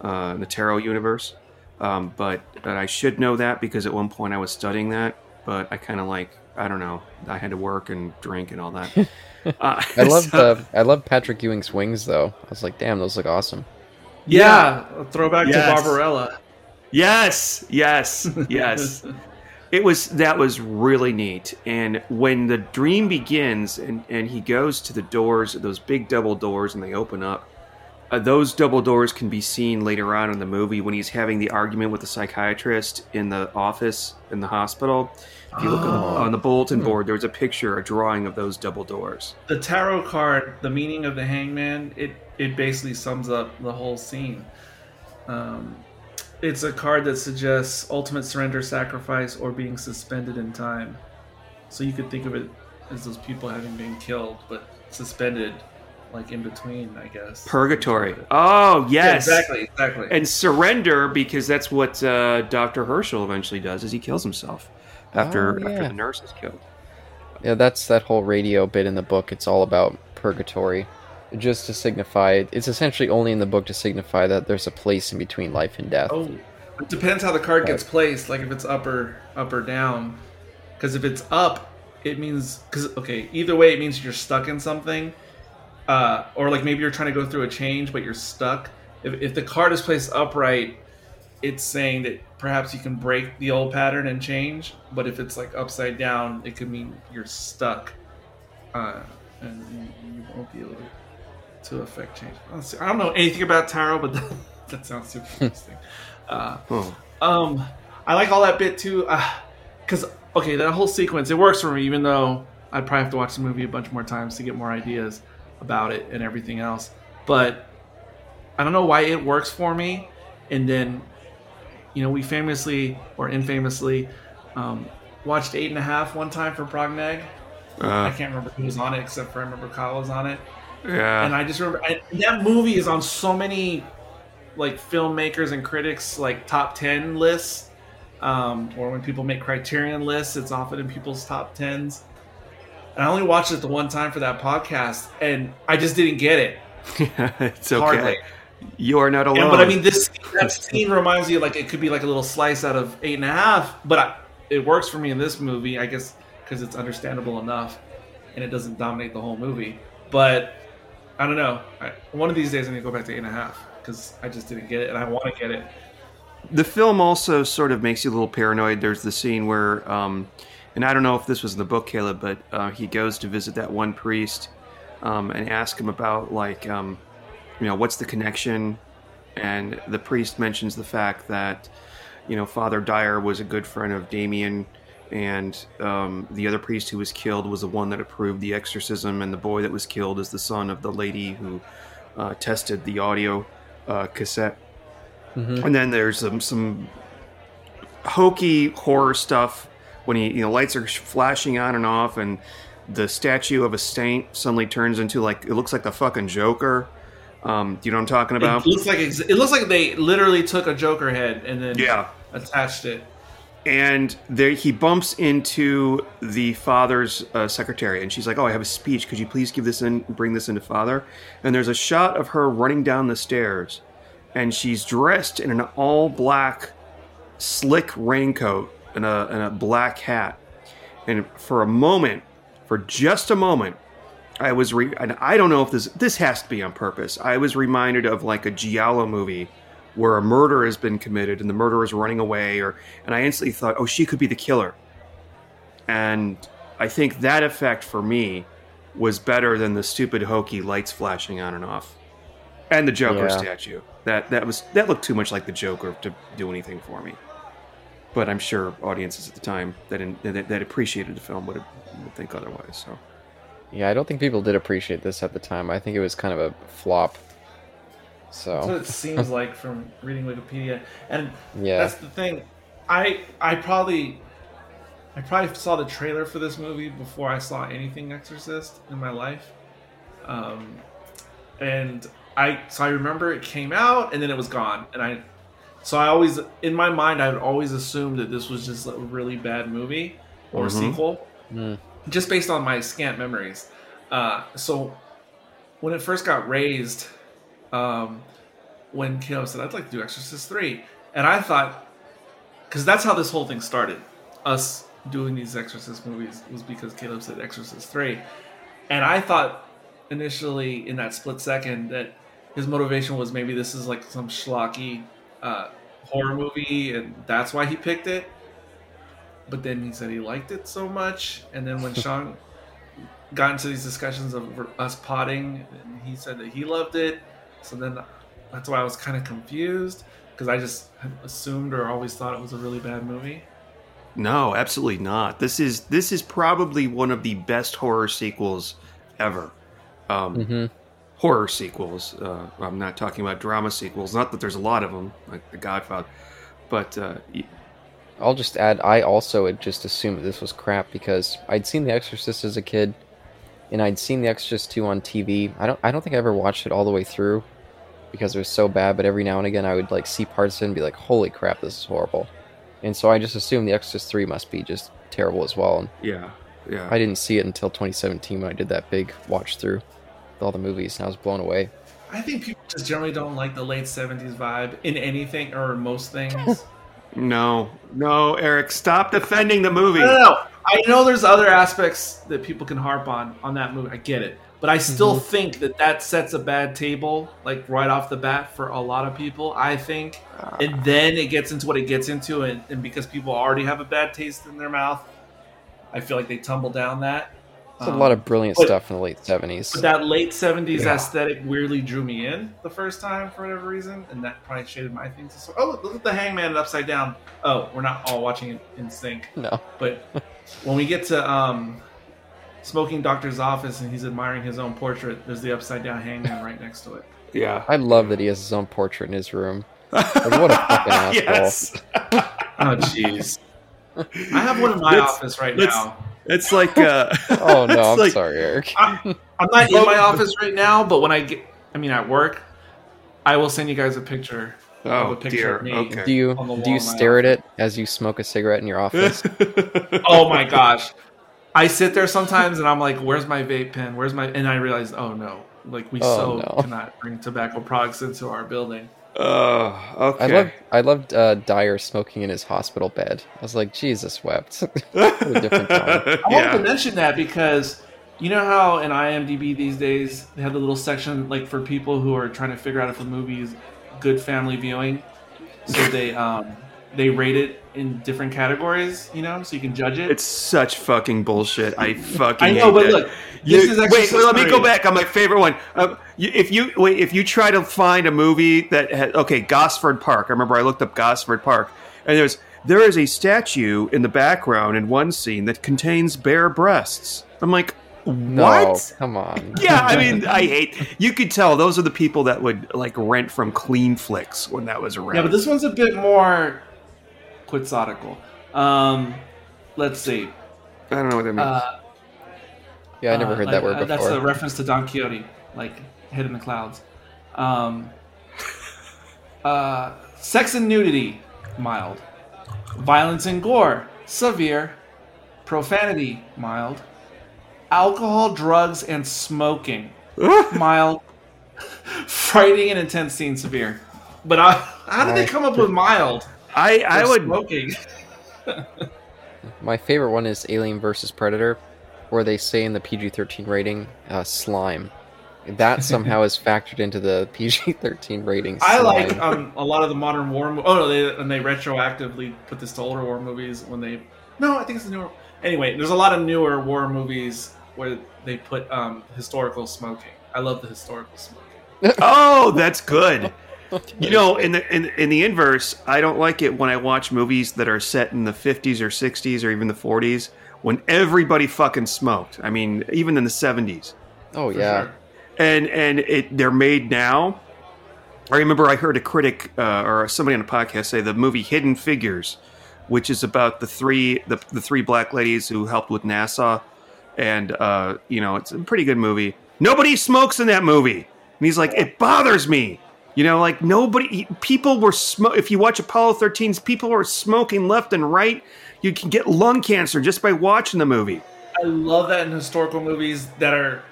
uh, in the tarot universe, um, but, but I should know that because at one point I was studying that. But I kind of like I don't know. I had to work and drink and all that. [laughs] uh, I [laughs] love so- the I love Patrick Ewing's wings though. I was like, damn, those look awesome. Yeah, a throwback Yes. to Barbarella. Yes, yes, [laughs] yes. it was that was really neat. And when the dream begins and, and he goes to the doors, those big double doors, and they open up, uh, those double doors can be seen later on in the movie when he's having the argument with the psychiatrist in the office in the hospital. If you look on, the, Oh. on the bulletin board, there's a picture, a drawing of those double doors. the tarot card, the meaning of the hangman, it it basically sums up the whole scene. Um, it's a card that suggests ultimate surrender, sacrifice, or being suspended in time. So you could think of it as those people having been killed, but suspended, like in between, I guess. Purgatory. Oh, Yeah, yes. exactly, exactly. And surrender because that's what uh, Dr. Hershel eventually does is he kills himself after, Oh, after the nurse is killed. Yeah, that's that whole radio bit in the book. It's all about purgatory, just to signify. It's essentially only in the book to signify that there's a place in between life and death. Oh, it depends how the card gets placed. Like if it's up or up or down. Because if it's up, it means because okay, either way, it means you're stuck in something, uh, or like maybe you're trying to go through a change, but you're stuck. If, if the card is placed upright, it's saying that perhaps you can break the old pattern and change. But if it's like upside down, it could mean you're stuck, uh, and you, you won't be able to, affect change. I don't know anything about tarot, but that, [laughs] that sounds super interesting. Uh, Oh. um, I like all that bit too, because okay, that whole sequence it works for me. Even though I'd probably have to watch the movie a bunch more times to get more ideas about it and everything else. But I don't know why it works for me. And then, you know, we famously or infamously um, watched Eight and a Half one time for Prognag. I Uh, can't remember who was on it, except for I remember Kyle was on it yeah. and I just remember I, that movie is on so many like filmmakers and critics like top 10 lists um, or when people make criterion lists it's often in people's top 10s and i only watched it the one time for that podcast and i just didn't get it yeah, [laughs] it's okay. hardly You are not alone. and, but i mean this that scene reminds you like it could be like a little slice out of eight and a half but I, it works for me in this movie i guess because it's understandable enough and it doesn't dominate the whole movie but I don't know. I, one of these days, I'm gonna go back to eight and a half because I just didn't get it, and I want to get it. the film also sort of makes you a little paranoid. There's the scene where, um, and I don't know if this was in the book, Caleb, but uh, he goes to visit that one priest um, and ask him about like, um, you know, what's the connection? And the priest mentions the fact that, you know, Father Dyer was a good friend of Damien, and um, the other priest who was killed was the one that approved the exorcism, and the boy that was killed is the son of the lady who uh, tested the audio uh, cassette. And then there's some some hokey horror stuff when he you know lights are flashing on and off, and the statue of a saint suddenly turns into like it looks like the fucking Joker. Um, do you know what I'm talking about? It looks like ex- it looks like they literally took a Joker head and then Yeah. attached it. and there he bumps into the father's uh, secretary and she's like oh i have a speech could you please give this in bring this into father and there's a shot of her running down the stairs and she's dressed in an all black slick raincoat and a, and a black hat and for a moment for just a moment i was re- and i don't know if this this has to be on purpose. I was reminded of like a giallo movie where a murder has been committed and the murderer is running away or and i instantly thought oh she could be the killer. And i think that effect for me was better than the stupid hokey lights flashing on and off and the joker Yeah. statue. That that was that looked too much like the joker to do anything for me. But i'm sure audiences at the time that in, that, that appreciated the film would, would think otherwise so Yeah, I don't think people did appreciate this at the time. I think it was kind of a flop. That's what So it [laughs] seems like from reading Wikipedia. And Yeah. that's the thing. I I probably I probably saw the trailer for this movie before I saw anything Exorcist in my life. Um, and I so I remember it came out and then it was gone. And I so I always in my mind I would always assume that this was just a really bad movie or Mhm. sequel Mm. Just based on my scant memories. Uh, so when it first got raised, um, when Caleb said, I'd like to do Exorcist 3, and I thought, because that's how this whole thing started. Us doing these Exorcist movies was because Caleb said Exorcist 3. And I thought initially in that split second that his motivation was maybe this is like some schlocky uh, horror movie and that's why he picked it. But then he said he liked it so much. And then when Sean got into these discussions of us potting, and he said that he loved it. So then that's why I was kind of confused because I just assumed or always thought it was a really bad movie. No, absolutely not. This is this is probably one of the best horror sequels ever. Um, hmm Horror sequels. Uh, I'm not talking about drama sequels. Not that there's a lot of them, like The Godfather, but uh, y- I'll just add, I also had just assumed this was crap because I'd seen The Exorcist as a kid, and I'd seen The Exorcist 2 on TV. I don't, I don't think I ever watched it all the way through because it was so bad. But every now and again, I would like see parts of it and be like, "Holy crap, this is horrible!" And so I just assumed The Exorcist 3 must be just terrible as well. And yeah, yeah. I didn't see it until 2017 when I did that big watch through with all the movies, and I was blown away. I think people just generally don't like the late 70s vibe in anything or most things. [laughs] no, no, Eric, stop defending the movie. No, no, no. I know there's other aspects that people can harp on on that movie. I get it, but I still mm-hmm. think that that sets a bad table, like right off the bat, for a lot of people. I think, ah. and then it gets into what it gets into, and, and because people already have a bad taste in their mouth, I feel like they tumble down that. There's a Um, lot of brilliant but- stuff in the late 70s. But that late '70s Yeah. aesthetic weirdly drew me in the first time for whatever reason, and that probably shaded my things. So, oh, look, look at the Hangman upside down. Oh, we're not all watching it in sync. no. [laughs] But when we get to um, smoking doctor's office and he's admiring his own portrait, there's the upside down hangman right next to it. Yeah. I love that he has his own portrait in his room. what a fucking [laughs] asshole. yes. Oh, jeez. I have one in my Let's- office right let's- now. It's like uh [laughs] Oh no, [laughs] I'm like- sorry, Eric. I'm, I'm not in my office right now, but when I get, I mean, at work, I will send you guys a picture. of Oh a picture dear. of me. Okay. Do you do you in my stare at it as you smoke a cigarette in your office? [laughs] Oh my gosh. I sit there sometimes and I'm like, where's my vape pen? Where's my. And I realize, oh no. Like, we Oh, so no. cannot bring tobacco products into our building. Oh, okay. I loved I loved uh, Dyer smoking in his hospital bed. I was like, Jesus wept. [laughs] a different time. [laughs] I wanted to yeah. mention that because you know how in IMDb these days they have the little section like for people who are trying to figure out if a movie is good family viewing. So they um they rate it in different categories, you know, so you can judge it. It's such fucking bullshit. I fucking I know, hate but that. look, You- this is actually. wait, Exorcist let me go back on my favorite one. Uh, you, if you wait, if you try to find a movie that had okay, Gosford Park. I remember I looked up Gosford Park, and there's there is a statue in the background in one scene that contains bare breasts. I'm like, No, what? come on. Yeah, I mean, [laughs] I hate. You could tell those are the people that would like rent from Clean Flicks when that was around. Yeah, but this one's a bit more quixotical. Um let's see. I don't know what that means. Uh, yeah, I never Uh, heard like, that word uh, before. That's a reference to Don Quixote, like head in the clouds. Um, [laughs] uh, sex and nudity, mild. Violence and gore, severe. Profanity, mild. Alcohol, drugs, and smoking, [laughs] mild. [laughs] Frightening and intense scenes, severe. But I, how did they come up with mild? I I would smoking. [laughs] My favorite one is Alien versus Predator, where they say in the PG-13 rating, uh, slime. That somehow is factored into the [laughs] PG-13 rating. I like um, a lot of the modern war. Mo- oh no, they and they retroactively put this to older war movies when they. No, I think it's the newer. Anyway, there's a lot of newer war movies where they put um, historical smoking. I love the historical smoking. [laughs] Oh, that's good. You know, in the in, in the inverse, I don't like it when I watch movies that are set in the 50s or 60s or even the 40s when everybody fucking smoked. I mean, even in the 70s. oh yeah, sure. And and it they're made now. I remember I heard a critic uh, or somebody on a podcast say the movie Hidden Figures, which is about the three the, the three black ladies who helped with NASA, and uh, you know it's a pretty good movie. Nobody smokes in that movie, and he's like, it bothers me. You know, like nobody, people were smoke. If you watch Apollo 13's, people were smoking left and right. You can get lung cancer just by watching the movie. I love that in historical movies that are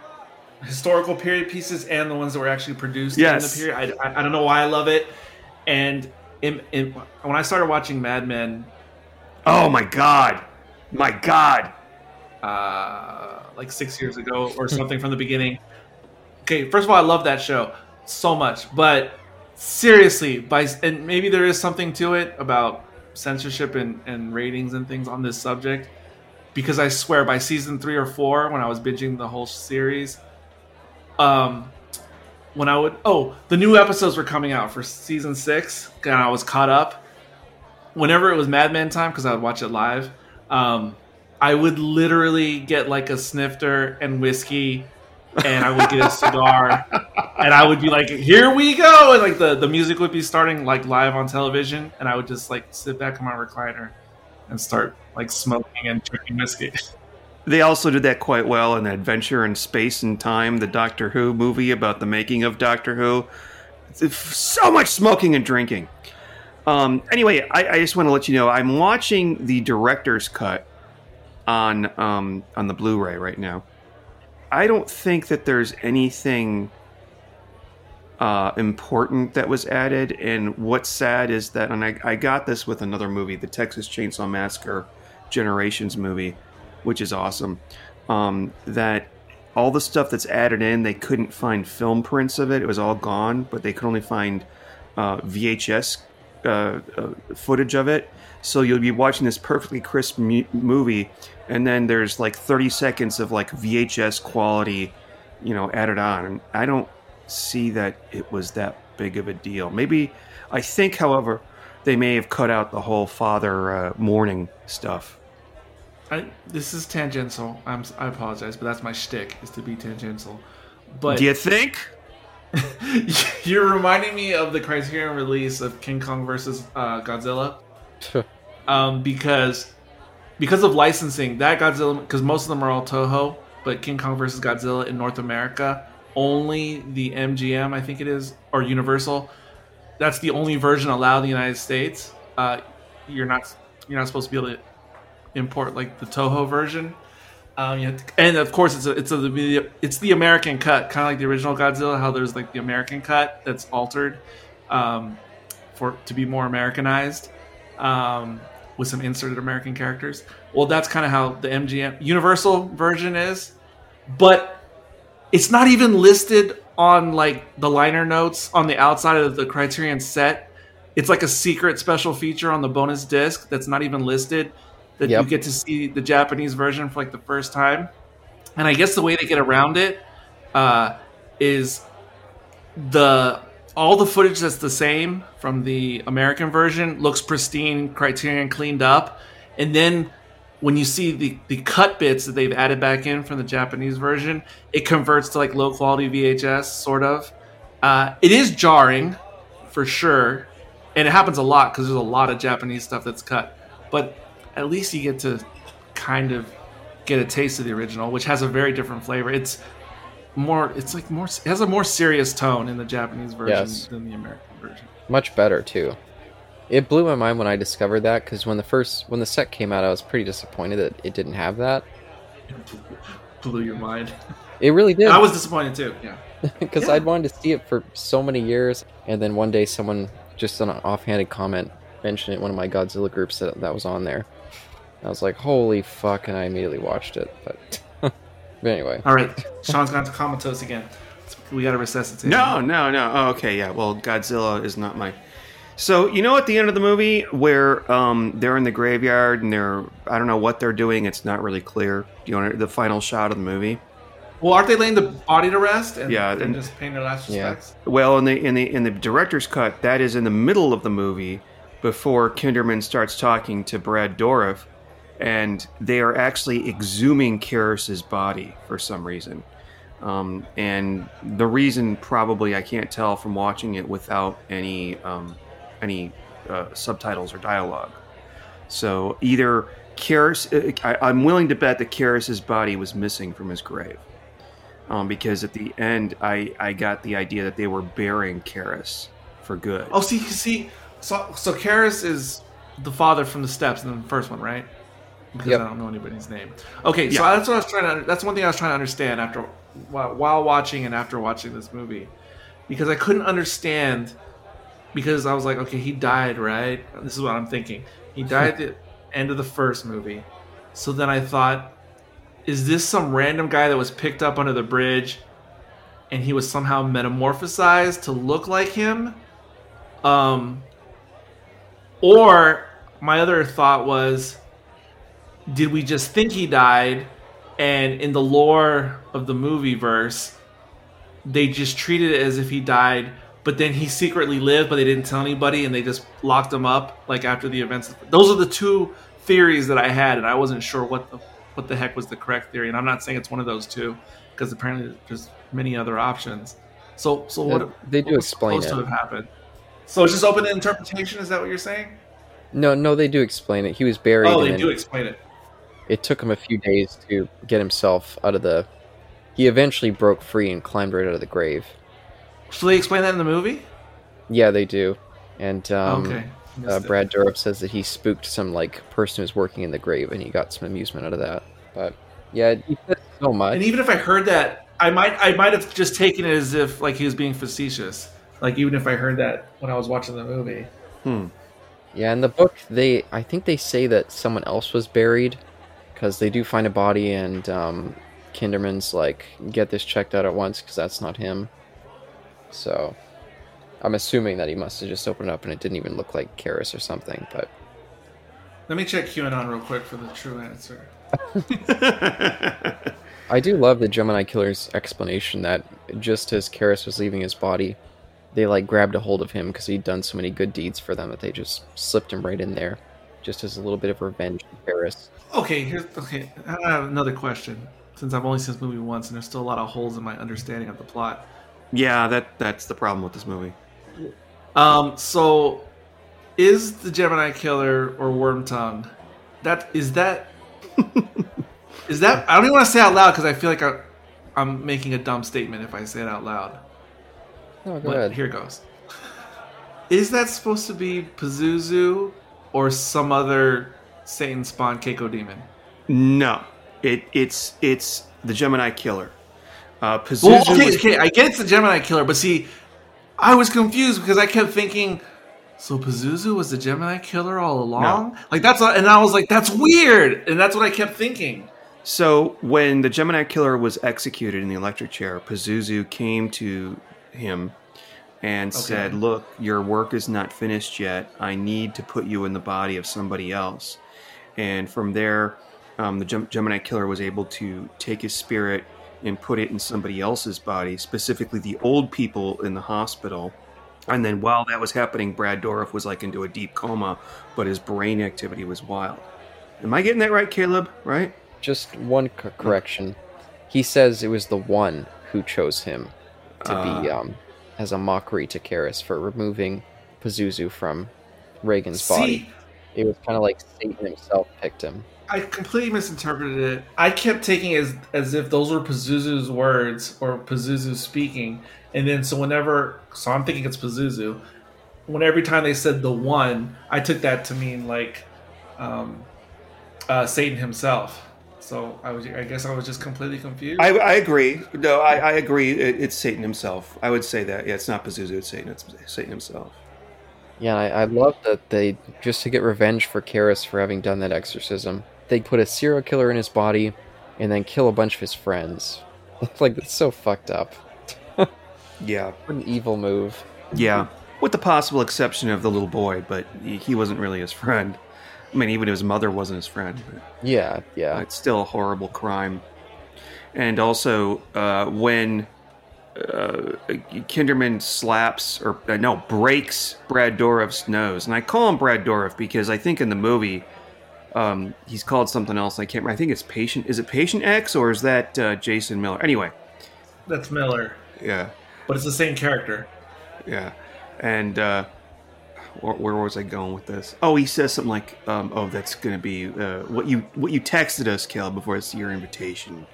historical period pieces and the ones that were actually produced Yes. in the period. I, I, I don't know why I love it. And in, in, when I started watching Mad Men, Oh my god, my god. uh, like six years ago or something from the beginning. Okay, first of all, I love that show so much, but seriously, by and maybe there is something to it about censorship and, and ratings and things on this subject, because I swear by season three or four, when I was binging the whole series, um, when I would oh the new episodes were coming out for season six, and I was caught up. Whenever it was Mad Men time, because I would watch it live, um, I would literally get like a snifter and whiskey, and I would get a cigar, and I would be like, "Here we go!" And like the the music would be starting like live on television, and I would just like sit back in my recliner and start like smoking and drinking whiskey. They also did that quite well in Adventure in Space and Time, the Doctor Who movie about the making of Doctor Who. So much smoking and drinking. Um, anyway, I, I just want to let you know I'm watching the director's cut on um, on the Blu-ray right now. I don't think that there's anything uh, important that was added. And what's sad is that, and I, I got this with another movie, the Texas Chainsaw Massacre Generations movie which is awesome. Um, that all the stuff that's added in, they couldn't find film prints of it. It was all gone, but they could only find uh, VHS uh, uh, footage of it. So you'll be watching this perfectly crisp mu- movie, and then there's like 30 seconds of like VHS quality, you know, added on. And I don't see that it was that big of a deal. Maybe I think, however, they may have cut out the whole father uh, Morning stuff. I, this is tangential. I'm, I apologize, but that's my shtick is to be tangential. But do you think? [laughs] you're reminding me of the Criterion release of King Kong versus uh, Godzilla, [laughs] um, because because of licensing that Godzilla, because most of them are all Toho, but King Kong versus Godzilla in North America, only the MGM, I think it is, or Universal. That's the only version allowed in the United States. Uh, you're not you're not supposed to be able to import like the Toho version. Um, to, and of course, it's a, it's a, it's the American cut, kind of like the original Godzilla. How there's like the American cut that's altered um, for to be more Americanized um, with some inserted American characters. Well, that's kind of how the MGM Universal version is, but it's not even listed on like the liner notes on the outside of the Criterion set. It's like a secret special feature on the bonus disc that's not even listed that yep. you get to see the Japanese version for like the first time. And I guess the way they get around it uh, is the all the footage that's the same from the American version looks pristine, Criterion cleaned up, and then when you see the the cut bits that they've added back in from the Japanese version, it converts to like low quality VHS sort of. Uh, it is jarring, for sure, and it happens a lot because there's a lot of Japanese stuff that's cut. But at least you get to kind of get a taste of the original, which has a very different flavor. It's more, it's like more, it has a more serious tone in the Japanese version yes. than the American version. Much better too. It blew my mind when I discovered that because when the first when the set came out, I was pretty disappointed that it didn't have that. blew your mind. It really did. I was disappointed too. Yeah, [laughs] because yeah. I'd wanted to see it for so many years, and then one day someone just on an offhanded comment mentioned it in one of my Godzilla groups that that was on there. I was like, holy fuck, and I immediately watched it. But, [laughs] but anyway. All right. Sean's gone to comatose again. We got to resuscitate. No, no, no. Oh, okay, yeah. Well, Godzilla is not my. So you know, at the end of the movie, where um, they're in the graveyard and they're I don't know what they're doing. It's not really clear. You know, the final shot of the movie. Well, aren't they laying the body to rest? And, yeah, and, and just paying their last respects. Yeah. Well, in the in the in the director's cut, that is in the middle of the movie before Kinderman starts talking to Brad Dourif and they are actually exhuming Karras's body for some reason. Um, and the reason probably I can't tell from watching it without any um, any uh, subtitles or dialogue. So either Karras, uh, I, am willing to bet that Karras's body was missing from his grave, um, because at the end I I got the idea that they were burying Karras for good. Oh, see, see, so so Karras is the father from the steps in the first one, right? Because yep. I don't know anybody's name. Okay, so that's what I was trying to. That's one thing I was trying to understand after while, while watching and after watching this movie, because I couldn't understand. Because I was like, okay, he died, right? This is what I'm thinking. He [laughs] died at the end of the first movie. So then I thought, is this some random guy that was picked up under the bridge, and he was somehow metamorphosized to look like him? Um. Or my other thought was did we just think he died and in the lore of the movie verse they just treated it as if he died, but then he secretly lived, but they didn't tell anybody, and they just locked him up like after the events. Those are the two theories that I had, and I wasn't sure what the what the heck was the correct theory. And I'm not saying it's one of those two, because apparently there's many other options. So, so what? They do what explain supposed it. to have happened. So it's just open to interpretation. Is that what you're saying? No, no, they do explain it. He was buried. Oh, they do explain it. It took him a few days to get himself out of the. He eventually broke free and climbed right out of the grave. So they explain that in the movie. Yeah, they do. And um, okay. uh, Brad Dourif says that he spooked some like person who's working in the grave, and he got some amusement out of that. But yeah, he says so much. And even if I heard that, I might I might have just taken it as if like he was being facetious. Like even if I heard that when I was watching the movie. Hmm. Yeah, in the book, they I think they say that someone else was buried because they do find a body, and um, Kinderman's like, "Get this checked out at once," because that's not him. So, I'm assuming that he must have just opened it up and it didn't even look like Karras or something. But Let me check QAnon real quick for the true answer. [laughs] I do love the Gemini Killer's explanation that just as Karras was leaving his body, they like grabbed a hold of him because he'd done so many good deeds for them that they just slipped him right in there, just as a little bit of revenge for Karras. Okay, here's okay. I have another question. Since I've only seen this movie once, and there's still a lot of holes in my understanding of the plot. yeah, that that's the problem with this movie. Um, so is the Gemini Killer or Worm Tongue? That is that [laughs] is that? I don't even want to say it out loud because I feel like I, I'm making a dumb statement if I say it out loud. Oh, go But ahead. here goes. Is that supposed to be Pazuzu or some other Satan spawn Keiko demon? No, it it's it's the Gemini Killer. Uh, Pazuzu Well, okay, was- okay, I get it's the Gemini killer, but see, I was confused because I kept thinking, so Pazuzu was the Gemini killer all along? Like that's, and I was like, that's weird, and that's what I kept thinking. So when the Gemini Killer was executed in the electric chair, Pazuzu came to him and said, "Look, your work is not finished yet. I need to put you in the body of somebody else." And from there, um, the Gem- Gemini Killer was able to take his spirit and put it in somebody else's body, specifically the old people in the hospital. And then while that was happening, Brad Dourif was like into a deep coma, but his brain activity was wild. Am I getting that right, Caleb? Right? Just one c- correction. He says it was the one who chose him to be Ah. um, as a mockery to Karras for removing Pazuzu from Regan's body. It was kind of like Satan himself picked him. I completely misinterpreted it. I kept taking it as as if those were Pazuzu's words or Pazuzu speaking, and then so whenever, so I'm thinking it's Pazuzu. When every time they said the one, I took that to mean like um, uh, Satan himself. So I was, I guess I was just completely confused. I, I agree. No, I, I agree. It, it's Satan himself. I would say that. Yeah, it's not Pazuzu. It's Satan. It's Satan himself. Yeah, I, I love that they just to get revenge for Karras for having done that exorcism. They put a serial killer in his body, and then kill a bunch of his friends. [laughs] like that's so fucked up. [laughs] Yeah, What an evil move. yeah. With the possible exception of the little boy, but he, he wasn't really his friend. I mean, even if his mother wasn't his friend. But Yeah, yeah. it's still a horrible crime. And also, uh, when uh, Kinderman slaps or uh, no breaks Brad Dourif's nose, and I call him Brad Dourif because I think in the movie um, he's called something else. I can't. remember. I think it's Patient. Is it Patient X or is that uh, Jason Miller? Anyway, That's Miller, yeah, but it's the same character. yeah. And uh, where, where was I going with this? Oh, he says something like, um, "Oh, that's going to be uh, what you what you texted us, Caleb, before it's your invitation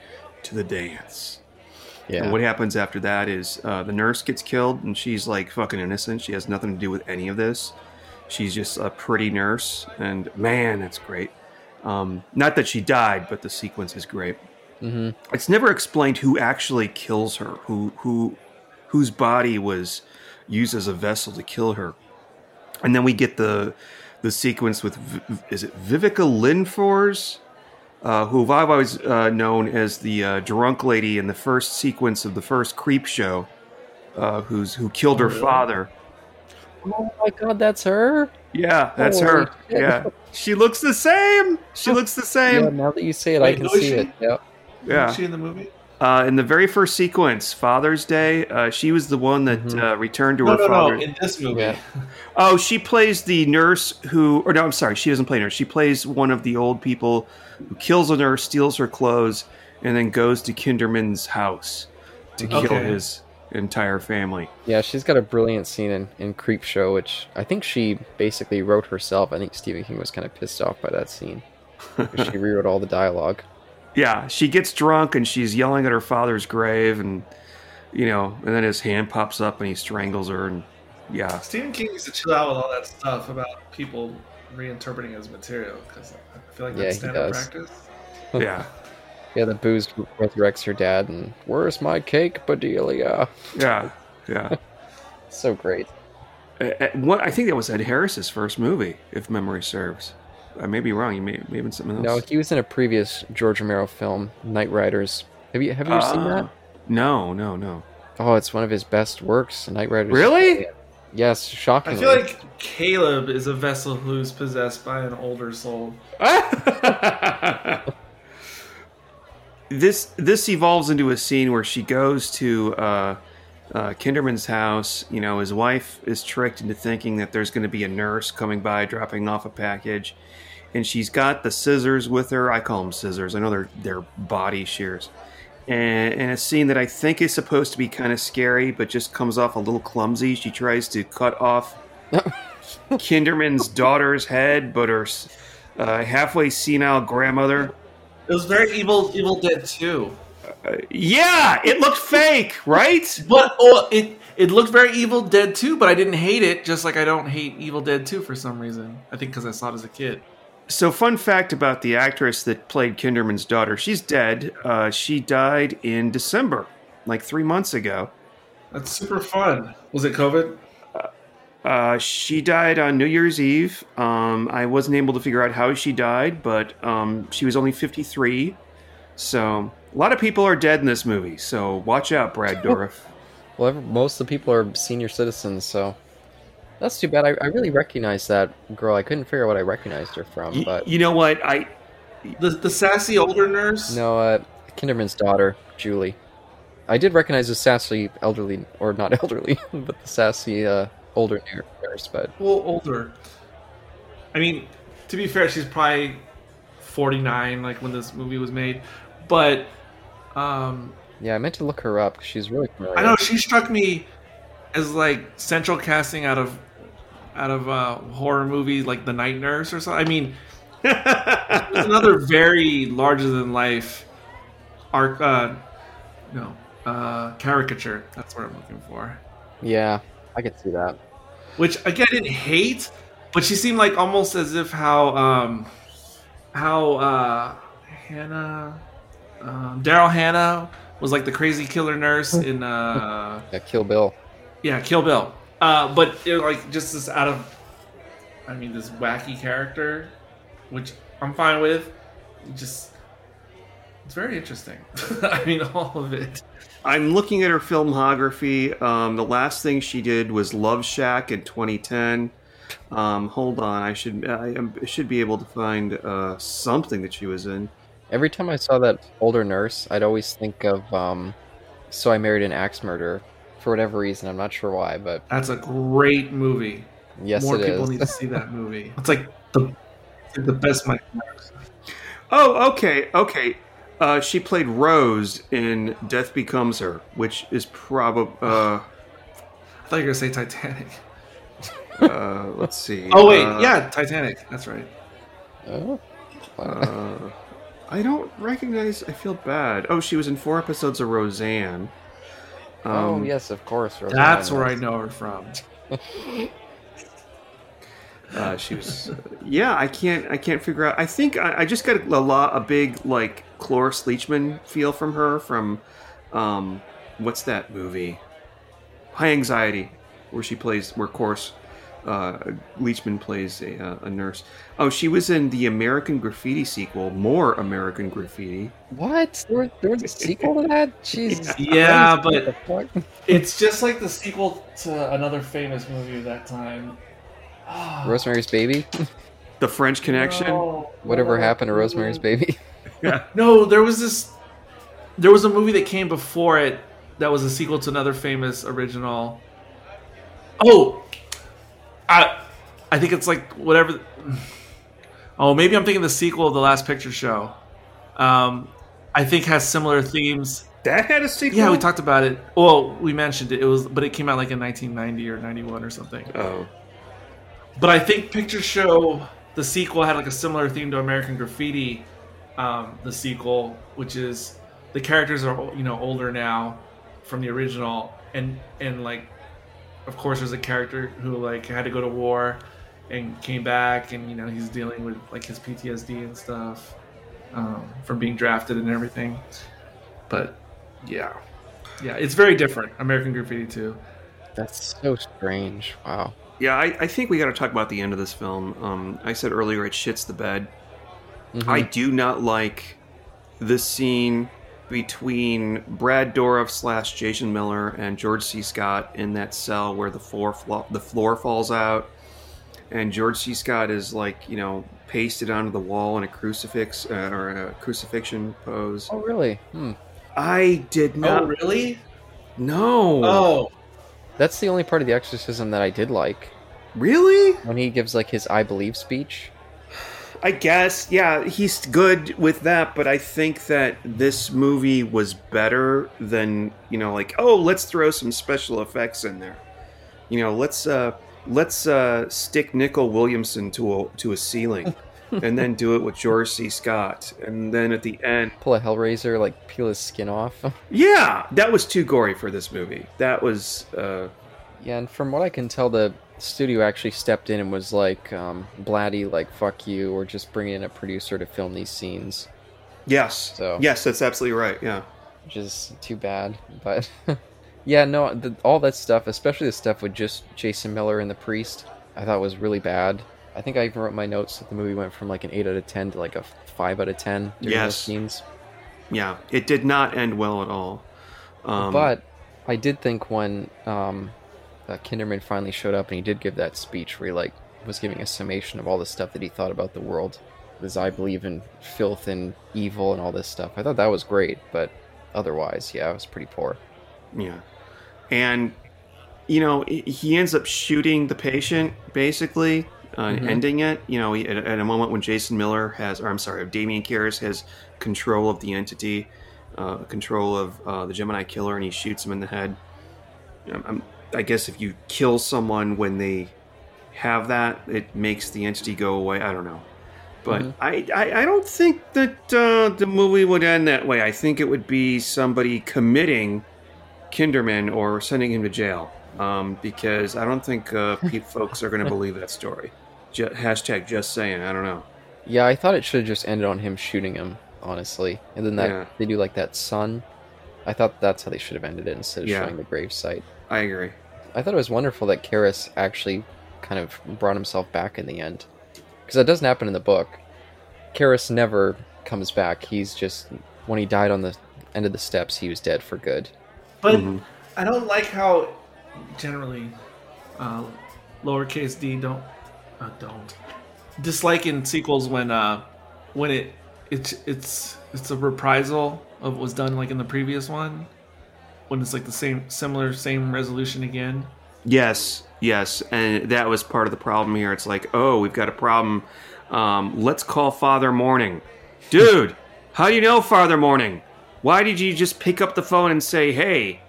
to the dance." Yeah. And what happens after that is uh, the nurse gets killed, and she's like fucking innocent. She has nothing to do with any of this. She's just a pretty nurse, and man, that's great. Um, not that she died, but the sequence is great. hmm It's never explained who actually kills her, who who whose body was used as a vessel to kill her, and then we get the the sequence with V- is it Viveca Lindfors, uh, who I've always uh, known as the uh, drunk lady in the first sequence of the first Creepshow, uh, who's who killed her really? father. Oh my god, that's her. Yeah, that's Holy her. shit. Yeah, she looks the same. She looks the Yeah, same. now that you say it, I can see she? it. Yeah. Yeah. Is she in the movie? Uh, in the very first sequence, Father's Day, uh, she was the one that Mhm. uh, returned to No, her no, father. no. In this movie, Yeah. [laughs] Oh, she plays the nurse who, or no, I'm sorry, she doesn't play nurse. She plays one of the old people who kills a nurse, steals her clothes, and then goes to Kinderman's house to kill his entire family. Yeah, she's got a brilliant scene in, in Creepshow, which I think she basically wrote herself. I think Stephen King was kind of pissed off by that scene. [laughs] she rewrote all the dialogue. Yeah, she gets drunk and she's yelling at her father's grave, and you know, and then his hand pops up and he strangles her, and yeah, Stephen King used to chill out with all that stuff about people reinterpreting his material because I feel like Yeah, that's he standard does. practice. [laughs] yeah, Yeah, the booze resurrects her dad, and where's my cake, Bedelia? yeah, yeah. [laughs] So great. Uh, what I think that was Ed Harris's first movie, if memory serves. I may be wrong. You may, may have been something else. No, he was in a previous George Romero film, Knightriders. Have you have you seen Ah. that? No, no, no. Oh, it's one of his best works. Knightriders. Really? Yes, shocking. I feel like Caleb is a vessel who's possessed by an older soul. [laughs] [laughs] this this evolves into a scene where she goes to uh, uh, Kinderman's house. You know, his wife is tricked into thinking that there's going to be a nurse coming by dropping off a package, and she's got the scissors with her. I call them scissors. I know they're they're body shears. And, and a scene that I think is supposed to be kind of scary, but just comes off a little clumsy. She tries to cut off [laughs] Kinderman's daughter's head, but her uh, halfway senile grandmother It was very evil, Evil Dead 2. Yeah, it looked fake, right? But oh, it it looked very Evil Dead 2, but I didn't hate it. Just like I don't hate Evil Dead 2 for some reason. I think because I saw it as a kid. So, fun fact about the actress that played Kinderman's daughter: she's dead. Uh, she died in December, like three months ago. That's super fun. Was it COVID? Uh, she died on New Year's Eve. Um, I wasn't able to figure out how she died, but um, she was only 53. So, a lot of people are dead in this movie. So, watch out, Brad Dourif. Well, most of the people are senior citizens, so that's too bad. I, I really recognize that girl. I couldn't figure out what I recognized her from, but you know what? I The the sassy older nurse. no, uh, Kinderman's daughter, Julie. I did recognize the sassy elderly, or not [laughs] elderly, but the sassy uh, older nurse. But Well, older. I mean, to be fair, she's probably forty nine, like when this movie was made. But um, yeah, I meant to look her up. 'cause She's really familiar. I know she struck me as like central casting out of out of uh, horror movies like The Night Nurse or something. I mean, [laughs] it's another very larger than life arc. Uh, no, uh, caricature. That's what I'm looking for. Yeah, I could see that. Which again, I didn't hate, but she seemed like almost as if how um, how uh, Hannah um, Daryl Hannah was like the crazy killer nurse in uh, Yeah, Kill Bill. yeah Kill Bill. Uh, but it, like just this out of, I mean, this wacky character, which I'm fine with. Just it's very interesting. [laughs] I mean, all of it. I'm looking at her filmography. Um, the last thing she did was Love Shack in 2010. Um, hold on, I should I, I should be able to find uh, something that she was in. Every time I saw that older nurse, I'd always think of um, So I Married an Axe Murderer. For whatever reason, I'm not sure why, but That's a great movie. yes, More it people is. need to see that [laughs] movie. It's like the the best Mike Myers. Oh, okay, okay. Uh, she played Rose in Death Becomes Her, which is probably uh, I thought you were gonna say Titanic. [laughs] uh, let's see. Oh wait, Uh, yeah, Titanic. That's right. Oh, wow. I don't recognize. I feel bad. Oh, she was in four episodes of Roseanne. oh Um, yes, of course. That's where I know her from. [laughs] Uh, she was, uh, yeah. I can't, I can't figure out. I think I, I just got a lot, a big like Cloris Leachman feel from her from, um, what's that movie? High Anxiety, where she plays, where Cloris, uh, Leachman plays a, uh, a nurse. Oh, she was in the American Graffiti sequel, more American Graffiti. What? There, there was a sequel to that? [laughs] Jesus. Yeah, Christ, but- what the fuck? It's just like the sequel to another famous movie of that time. [sighs] Rosemary's Baby. The French Connection. no. Whatever No. happened to Rosemary's Baby? yeah. [laughs] No, there was this there was a movie that came before it that was a sequel to another famous original. Oh, I I think it's like whatever. Oh, maybe I'm thinking the sequel of the Last Picture Show. Um, I think has similar themes. That had a sequel. Yeah, we talked about it. Well, we mentioned it. It was, but it came out like in 1990 or 91 or something. Oh, But I think Picture Show, the sequel, had like a similar theme to American Graffiti, um, the sequel, which is the characters are you know older now from the original, and and like, of course, there's a character who like had to go to war and came back, and you know he's dealing with like his PTSD and stuff um, from being drafted and everything. But yeah, yeah, it's very different. American Graffiti too. That's so strange. Wow. yeah. I, I think we got to talk about the end of this film. Um, I said earlier it shits the bed. Mhm. I do not like the scene between Brad Dourif slash Jason Miller and George C. Scott in that cell where the floor flo- the floor falls out, and George C. Scott is like you know pasted onto the wall in a crucifix uh, or a crucifixion pose. Oh, really? Hmm. I did not Oh, really? No. Oh, That's the only part of the exorcism that I did like. really? When he gives like his "I believe" speech. I guess, yeah, he's good with that, but I think that this movie was better than, you know, like, oh, let's throw some special effects in there. You know, let's uh let's uh stick Nicol Williamson to a to a ceiling [laughs] and then do it with George C. Scott. And then at the end Pull a Hellraiser, like peel his skin off. [laughs] Yeah, that was too gory for this movie. That was uh yeah, and from what I can tell, the studio actually stepped in and was like, um, "Blatty, like fuck you," or just bring in a producer to film these scenes, yes. So- Yes, that's absolutely right. Yeah. which is too bad. But [laughs] yeah, no, the, all that stuff, especially the stuff with just Jason Miller and the priest, I thought was really bad. I think I even wrote my notes that the movie went from like an eight out of ten to like a five out of ten during those Yes. scenes. Yeah. It did not end well at all. Um but I did think when um, uh, Kinderman finally showed up and he did give that speech where he like was giving a summation of all the stuff that he thought about the world, as I believe in filth and evil and all this stuff. I thought that was great, but otherwise, yeah, it was pretty poor. Yeah. And, you know, he- ends up shooting the patient, basically, uh, Mhm. ending it. You know, at, at a moment when Jason Miller has, or I'm sorry, Damien Karras has control of the entity, uh, control of uh, the Gemini killer, and he shoots him in the head. I'm, I guess if you kill someone when they have that, it makes the entity go away. I don't know. But Mhm. I, I, I don't think that uh, the movie would end that way. I think it would be somebody committing Kinderman or sending him to jail. Um, because I don't think uh, [laughs] folks are going to believe that story. Ju- hashtag just saying. I don't know. Yeah, I thought it should have just ended on him shooting him, honestly. And then that Yeah. they do like that sun. I thought that's how they should have ended it instead of Yeah. showing the grave site. I agree. I thought it was wonderful that Karras actually kind of brought himself back in the end. Because that doesn't happen in the book. Karras never comes back. He's just, when he died on the end of the steps, he was dead for good. But Mhm. I don't like how generally uh, lowercase d don't uh, don't dislike in sequels when uh, when it it's it's it's a reprisal of what was done like in the previous one when it's like the same similar same resolution again. Yes, yes, and that was part of the problem here. It's like, oh, we've got a problem. Um, let's call Father Morning, dude. how do you know Father Morning? Why did you just pick up the phone and say, "Hey,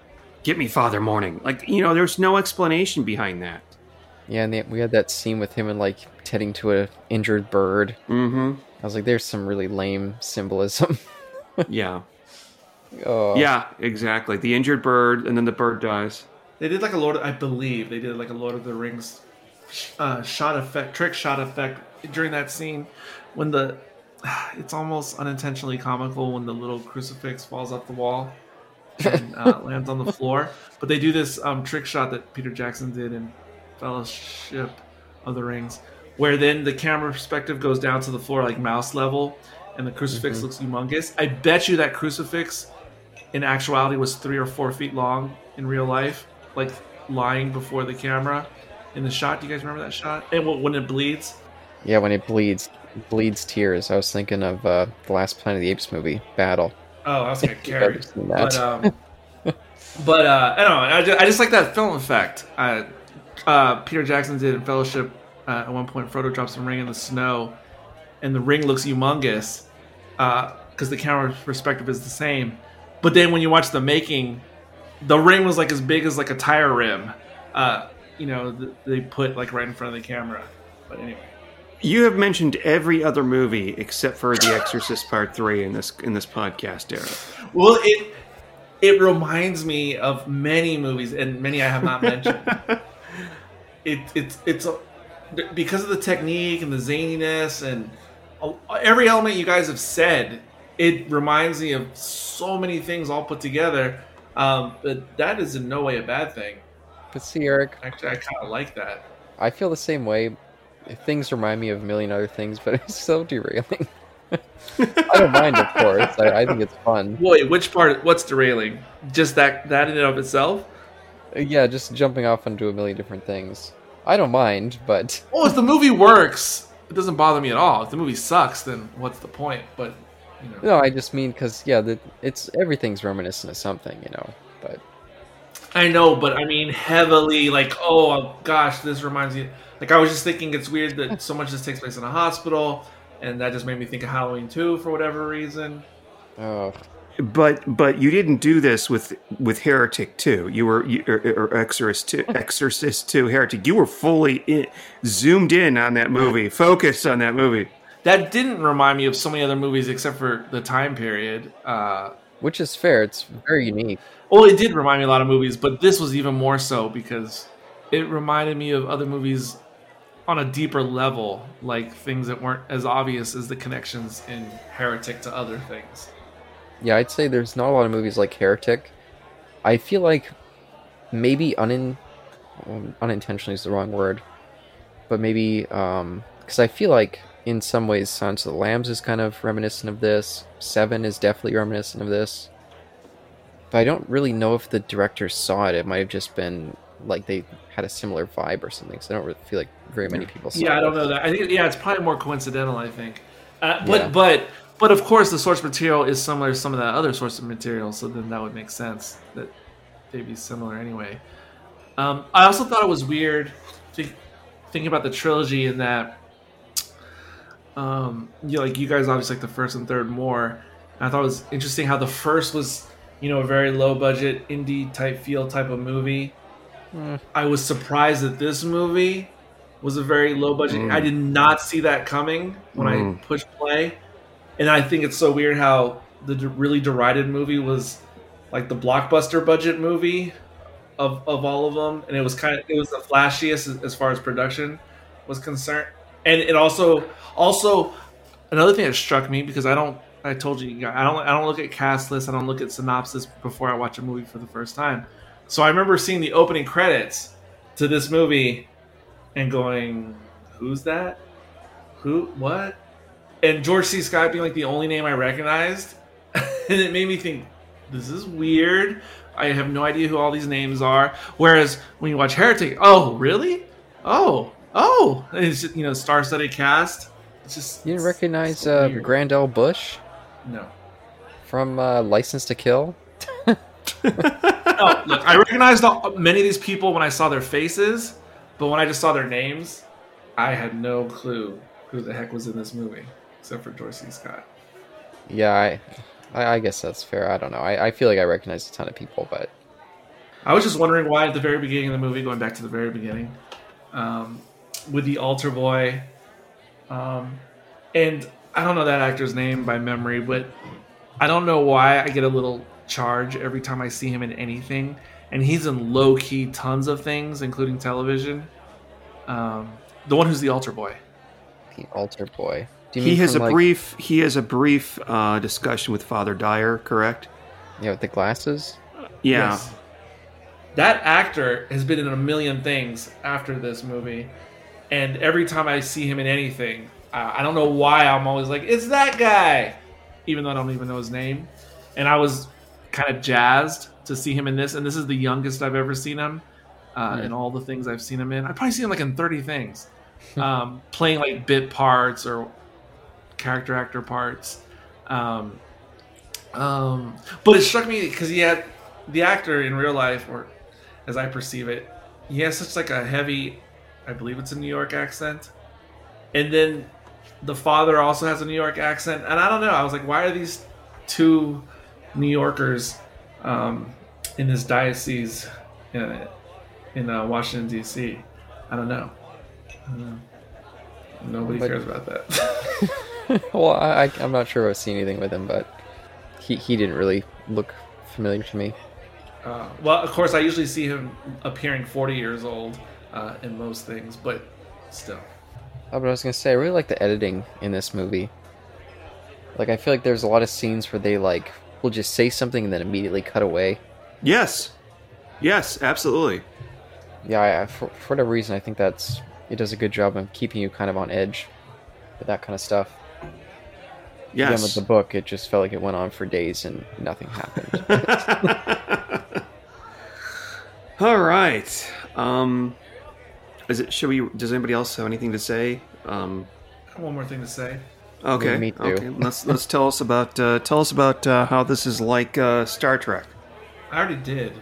get me Father Morning"? Like, you know, there's no explanation behind that. Yeah, and they, we had that scene with him and like tending to a injured bird. Mm-hmm. I was like, there's some really lame symbolism. [laughs] Yeah. Oh. Yeah, exactly. The injured bird, and then the bird dies. They did like a Lord, I believe they did like a Lord of the Rings uh, shot effect, trick shot effect during that scene when the [sighs] it's almost unintentionally comical when the little crucifix falls off the wall and uh, [laughs] lands on the floor. But they do this um, trick shot that Peter Jackson did in Fellowship of the Rings, where then the camera perspective goes down to the floor like mouse level, and the crucifix looks humongous. I bet you that crucifix in actuality was three or four feet long in real life, like lying before the camera in the shot. Do you guys remember that shot? And when when it bleeds, Yeah, when it bleeds, bleeds tears. I was thinking of uh, the last Planet of the Apes movie, Battle. Oh, I was like I've Carrie. But um, but uh, I don't know. I just, I just like that film effect. Uh, uh, Peter Jackson did in Fellowship uh, at one point. Frodo drops a ring in the snow, and the ring looks humongous because the camera perspective is the same. But then when you watch the making, the ring was like as big as like a tire rim. Uh, you know, th- they put like right in front of the camera. But anyway. You have mentioned every other movie except for The Exorcist Part Three in this in this podcast, era. Well, it it reminds me of many movies and many I have not mentioned. [laughs] it it's it's a, because of the technique and the zaniness and every element you guys have said. It reminds me of so many things all put together. Um, but that is in no way a bad thing. but see, Eric, Actually, I kind of like that. I feel the same way. Things remind me of a million other things, but [laughs] it's so derailing. [laughs] I don't mind, of course. I, I think it's fun. Wait, which part? What's derailing? Just that that in and of itself? Yeah, just jumping off onto a million different things. I don't mind, but Well, if the movie works, it doesn't bother me at all. If the movie sucks, then what's the point? But you know. no, I just mean because yeah, the, it's everything's reminiscent of something, you know. But I know, but I mean heavily like, oh gosh, this reminds me. Like I was just thinking, it's weird that so much of this takes place in a hospital, and that just made me think of Halloween too for whatever reason. oh, But but you didn't do this with with Heretic too. You were you, or, or Exorcist Two, [laughs] Exorcist Two, Heretic. You were fully in, zoomed in on that movie, focused on that movie. That didn't remind me of so many other movies except for the time period. Uh, which is fair. It's very unique. well, it did remind me a lot of movies, but this was even more so because it reminded me of other movies on a deeper level, like things that weren't as obvious as the connections in Heretic to other things. Yeah, I'd say there's not a lot of movies like Heretic. I feel like maybe unin um, unintentionally is the wrong word, but maybe because I feel like in some ways Silence of the Lambs is kind of reminiscent of this. Seven is definitely reminiscent of this. But I don't really know if the director saw it. It might have just been like they had a similar vibe or something. So I don't really feel like very many people saw Yeah, I don't know that. I think yeah, it's probably more coincidental. I think, uh, but Yeah. but but of course, the source material is similar to some of that other source of material, so then that would make sense that they'd be similar anyway. Um, I also thought it was weird think, thinking about the trilogy in that, um, you know, like you guys obviously like the first and third more. And I thought it was interesting how the first was, you know, a very low budget indie type feel type of movie. Hmm. I was surprised that this movie was a very low budget. Mm. I did not see that coming when Mm. I pushed play, and I think it's so weird how the d- really derided movie was like the blockbuster budget movie of of all of them, and it was kind of it was the flashiest as, as far as production was concerned, and it also also another thing that struck me because I don't I told you I don't I don't look at cast lists I don't look at synopsis before I watch a movie for the first time, so I remember seeing the opening credits to this movie and going, "Who's that? Who? What?" And George C. Scott being like the only name I recognized, [laughs] and it made me think, "This is weird." I have no idea who all these names are. Whereas when you watch Heretic, oh really? Oh oh, it's just, you know star-studded cast. It's just You didn't recognize so uh. Grand L. Bush no. from uh, License to Kill? Oh, look, I recognized all, many of these people when I saw their faces, but when I just saw their names, I had no clue who the heck was in this movie except for George C. Scott. Yeah, I, I, I guess that's fair. I don't know. I, I feel like I recognized a ton of people, but I was just wondering why at the very beginning of the movie, going back to the very beginning, um, with the altar boy, um, and I don't know that actor's name by memory, but I don't know why I get a little charge every time I see him in anything, and he's in low key tons of things, including television. Um, the one who's the altar boy. the altar boy. Do you He mean has a like, brief he has a brief uh, discussion with Father Dyer, correct? Yeah, with the glasses. Yeah. Yes. That actor has been in a million things after this movie, and every time I see him in anything, uh, I don't know why I'm always like, "It's that guy," even though I don't even know his name. And I was kind of jazzed to see him in this, and this is the youngest I've ever seen him uh, Yeah. in all the things I've seen him in. I've probably seen him like in 30 things, [laughs] um, playing like bit parts or character actor parts. Um, Um, but it struck me because he had the actor in real life, or as I perceive it, he has such like a heavy, I believe it's a New York accent, and then the father also has a New York accent, and I don't know. I was like, why are these two New Yorkers um, in this diocese in, in uh, Washington D.C.? I don't know. I don't know. Nobody But- cares about that. [laughs] well, I, I'm not sure I've seen anything with him, but he, he didn't really look familiar to me. Uh, well, of course, I usually see him appearing 40 years old uh, in most things, but still. Oh, but I was gonna say, I really like the editing in this movie. Like, I feel like there's a lot of scenes where they like will just say something and then immediately cut away. Yes, yes, absolutely. Yeah, I, I, for, for whatever reason, I think that's it does a good job of keeping you kind of on edge with that kind of stuff. Again, with the book, it just felt like it went on for days and nothing happened. [laughs] All right. Um, is it? Should we? Does anybody else have anything to say? Um, one more thing to say. okay. me too. Okay. Let's let's tell us about uh, tell us about uh, how this is like uh, Star Trek. I already did.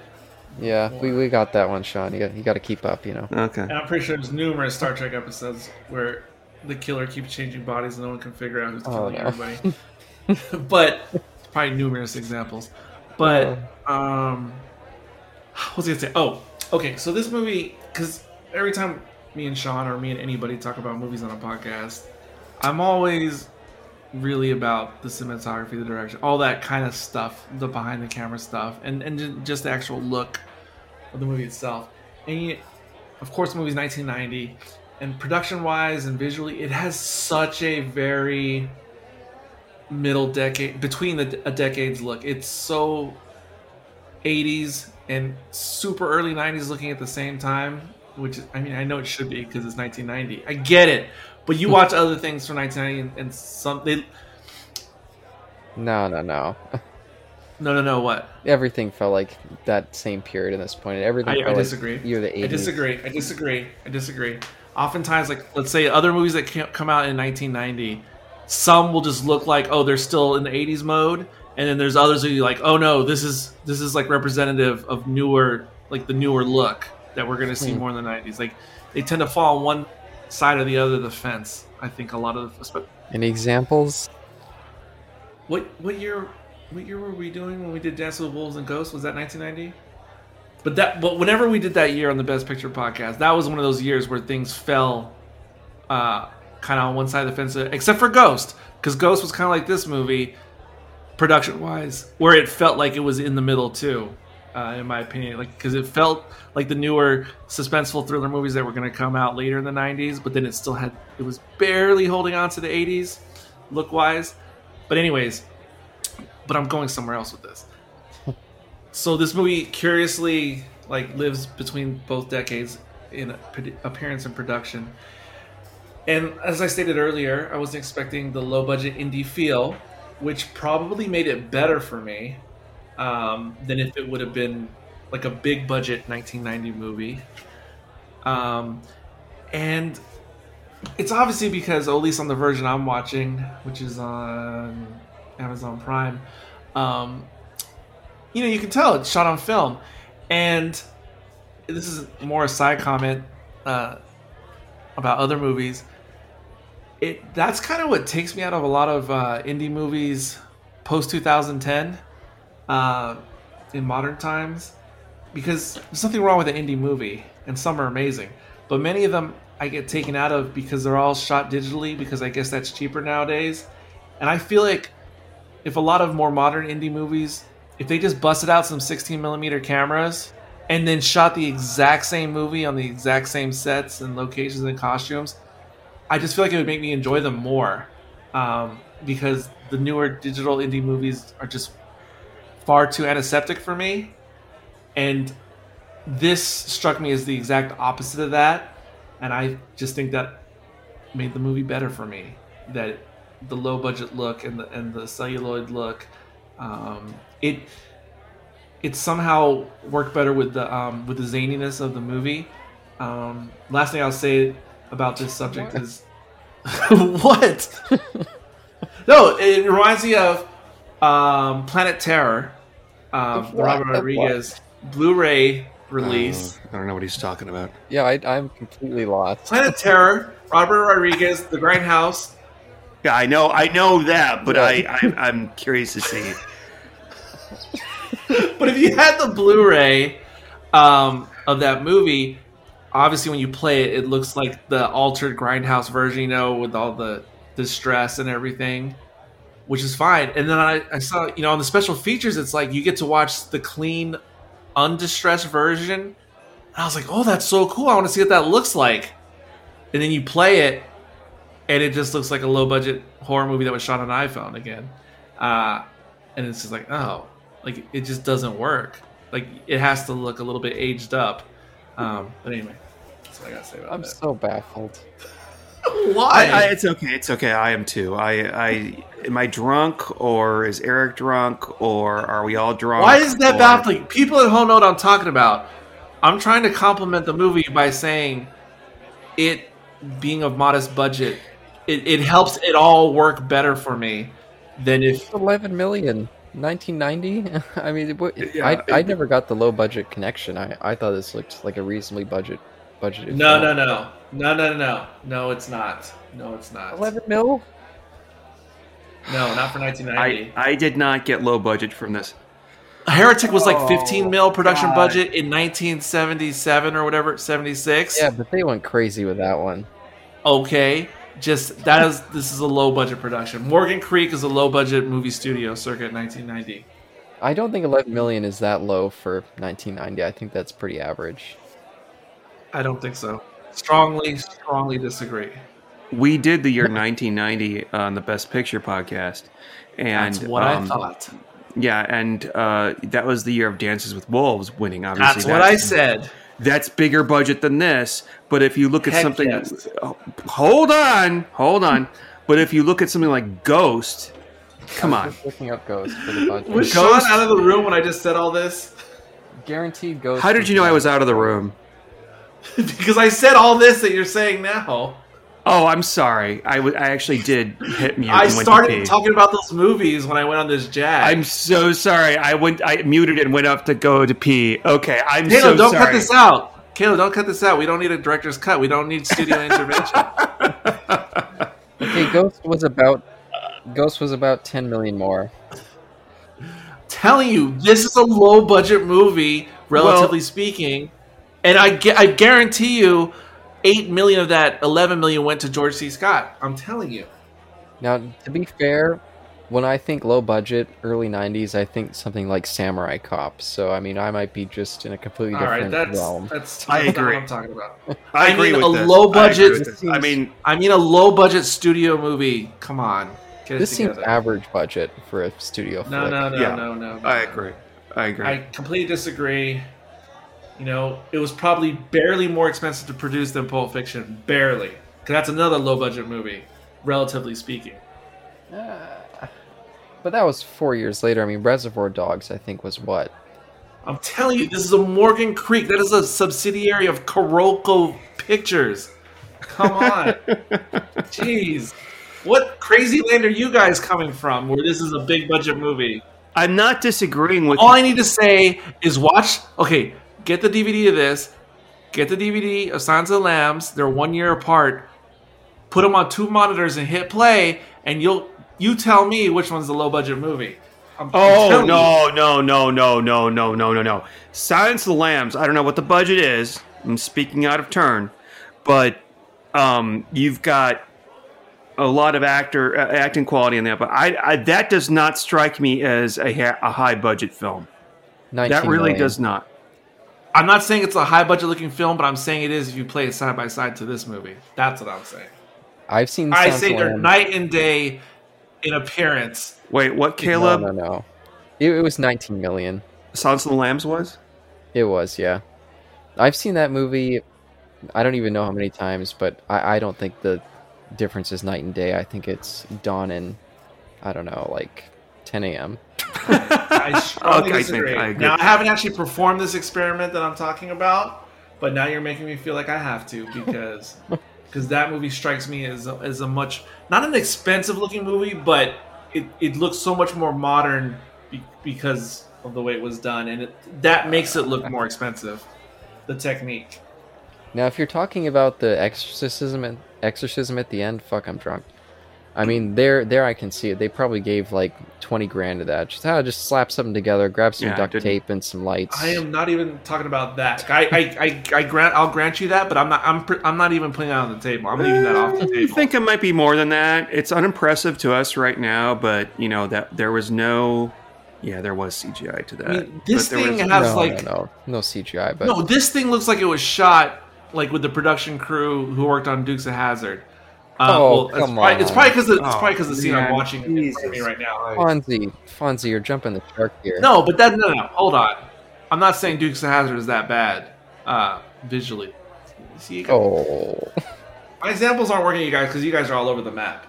yeah, we, we got that one, Sean. You got, you got to keep up, you know. Okay. And I'm pretty sure there's numerous Star Trek episodes where the killer keeps changing bodies and no one can figure out who's Oh, killing no. everybody. [laughs] but probably numerous examples. But um, what was I gonna say? Oh, okay. So this movie, because every time me and Sean or me and anybody talk about movies on a podcast, I'm always really about the cinematography, the direction, all that kind of stuff, the behind the camera stuff, and and just the actual look of the movie itself. And of course, the movie's 1990, and production wise and visually, it has such a very middle decade between the a decades look. It's so 80s and super early 90s looking at the same time. Which is, I mean, I know it should be because it's 1990. I get it, but you watch other things from 1990 and, and some they No, no, no. no no no what Everything felt like that same period at this point. Everything I- I disagree. like you're the 80s. I disagree. I disagree. I disagree. Oftentimes, like let's say other movies that come out in 1990, some will just look like oh they're still in the 80s mode, and then there's others who you like oh no this is this is like representative of newer like the newer look that we're gonna see Hmm. more in the 90s. Like they tend to fall on one side or the other of the fence. I think a lot of Any examples? what what year what year were we doing when we did Dance with Wolves and Ghosts? Was that 1990? But that but whenever we did that year on the Best Picture podcast, that was one of those years where things fell uh, kind of on one side of the fence, except for Ghost, because Ghost was kind of like this movie, production wise, where it felt like it was in the middle too, uh, in my opinion, like because it felt like the newer suspenseful thriller movies that were going to come out later in the 90s, but then it still had it was barely holding on to the 80s look wise. But anyways, but I'm going somewhere else with this. [laughs] so this movie curiously like lives between both decades in appearance and production. And as I stated earlier, I wasn't expecting the low budget indie feel, which probably made it better for me um, than if it would have been like a big budget 1990 movie. Um, and it's obviously because, at least on the version I'm watching, which is on Amazon Prime, um, you know, you can tell it's shot on film. And this is more a side comment uh, about other movies. It that's kind of what takes me out of a lot of uh, indie movies post 2010 uh, in modern times because there's nothing wrong with an indie movie and some are amazing. But many of them i get taken out of because they're all shot digitally because i guess that's cheaper nowadays. And i feel like if a lot of more modern indie movies if they just busted out some 16 millimeter cameras and then shot the exact same movie on the exact same sets and locations and costumes i just feel like it would make me enjoy them more um, because the newer digital indie movies are just far too antiseptic for me. And this struck me as the exact opposite of that. And i just think that made the movie better for me. That the low budget look and the and the celluloid look um, it it somehow worked better with the um, with the zaniness of the movie. Um, last thing i'll say about this subject is [laughs] what? [laughs] No it reminds me of um, Planet Terror, um, the What? Robert The Rodriguez Blu-ray release. Uh, I don't know what he's talking about. Yeah, I, I'm completely lost. Planet Terror, Robert Rodriguez, The Grindhouse. Yeah, I know, I know that, but Yeah. I, I, I'm curious to see. [laughs] But if you had the Blu-ray um, of that movie, obviously when you play it, it looks like the altered Grindhouse version, you know, with all the distress and everything, which is fine. And then I, I saw, you know, on the special features, it's like you get to watch the clean, undistressed version. And I was like, oh, that's so cool. I want to see what that looks like. And then you play it, and it just looks like a low-budget horror movie that was shot on an iPhone again. Uh, and it's just like, oh, like it just doesn't work. Like it has to look a little bit aged up. Um, but anyway, that's what I gotta say about I'm that. so baffled. [laughs] [laughs] Why? I, I, it's okay. It's okay. I am too. I, I am I drunk or is Eric drunk or are we all drunk? Why is that or- baffling? People at home know what I'm talking about. I'm trying to compliment the movie by saying it being of modest budget. It, it helps it all work better for me than if 11 million. 1990. [laughs] I mean, it, Yeah, I I never got the low budget connection. I I thought this looked like a reasonably budget budgeted. no film. no no no no no no it's not no it's not 11 mil. no not for 1990 I, I did not get low budget from this. Heretic was like Oh, 15 mil production God. budget in 1977 or whatever 76 Yeah, but they went crazy with that one. okay just that is this is a low budget production morgan creek is a low budget movie studio circa 1990 I don't think 11 million is that low for 1990. I think that's pretty average. I don't think so strongly strongly disagree We did the year 1990 on the Best Picture podcast, and that's what um, i thought Yeah, and uh, that was the year of Dances with Wolves winning. Obviously, that's what i said That's bigger budget than this. But if you look at Heck something, yes. oh, hold on, hold on. But if you look at something like Ghost, come on. looking up Ghost for the budget. was Ghost- sean out of the room when i just said all this Guaranteed Ghost. How did you know I was out of the room? [laughs] because i said all this that you're saying now Oh, I'm sorry. I w- I actually did hit mute. i and went to started pee. talking about those movies when i went on this jag I'm so sorry. I went. I muted and went up to go to pee. Okay, I'm Caleb, so don't sorry. cut this out. Caleb, don't cut this out. We don't need a director's cut. We don't need studio [laughs] intervention. Okay, Ghost was about Ghost was about 10 million more. Telling you, this is a low budget movie, relatively Well- speaking, and I gu- I guarantee you, eight million of that eleven million went to George C. Scott. I'm telling you. Now, to be fair, when I think low budget, early 90s, I think something like Samurai Cop. So, I mean, I might be just in a completely All right, different that's realm. that's I that's not agree. what I'm talking about. [laughs] I, I agree mean, with a this. low budget- with this. I mean, I mean, a low budget studio movie. Come on, get This seems average budget for a studio no, flick. no, no, Yeah. no, no, no. I agree. I agree. I completely disagree. You know, it was probably barely more expensive to produce than Pulp Fiction. Barely. Because that's another low budget movie, relatively speaking. Ah. But that was four years later. I mean, Reservoir Dogs, I think, was what? I'm telling you, this is a Morgan Creek. That is a subsidiary of Carolco Pictures. Come on. [laughs] Jeez. What crazy land are you guys coming from where this is a big budget movie? I'm not disagreeing with. All I need to say is watch. Okay, get the DVD of this. Get the DVD of Silence of the Lambs. They're one year apart. Put them on two monitors and hit play, and you'll you tell me which one's the low budget movie. I'm, I'm Oh no no no no no no no no no! Silence of the Lambs. I don't know what the budget is. I'm speaking out of turn, but um, you've got a lot of actor uh, acting quality in that. But I, I that does not strike me as a, ha- a high budget film. That really million. does not. I'm not saying it's a high budget looking film, but I'm saying it is if you play it side by side to this movie. That's what I'm saying. I've seen. I say they're night and day in appearance. Wait, what? No, Caleb? no, no. It, it was 19 million. Silence of the Lambs was? It was, yeah. I've seen that movie. I don't even know how many times, but I, I don't think the difference is night and day. I think it's dawn and I don't know, like 10 a.m. I strongly Okay, I think disagree. I agree. now I haven't actually performed this experiment that I'm talking about, but now you're making me feel like I have to because [laughs] because that movie strikes me as a, as a much not an expensive looking movie, but it, it looks so much more modern be- because of the way it was done, and it, that makes it look more expensive. The technique. Now, if you're talking about the exorcism and exorcism at the end, fuck, I'm drunk. I mean, there, there, I can see it. They probably gave like twenty grand to that. Just, ah, just slap something together, grab some Yeah, duct tape and some lights. I am not even talking about that. I, I, I, I grant, I'll grant you that, but I'm not, I'm, I'm not even putting that on the table. I'm leaving that off the table. I table. think it might be more than that. It's unimpressive to us right now, but you know that there was no, yeah, there was CGI to that. I mean, this But thing was- has no, like no, no, no CGI, but no. This thing looks like it was shot like with the production crew who worked on Dukes of Hazzard. Uh, Oh, it's come probably, It's on. probably because it's Oh, probably because the scene I'm man. watching in front of me right now. Fonzie, Fonzie, you're jumping the shark here. No, but that no, no, hold on. I'm not saying Dukes of Hazzard is that bad uh, visually. See, guys- Oh, my examples aren't working, you guys, because you guys are all over the map.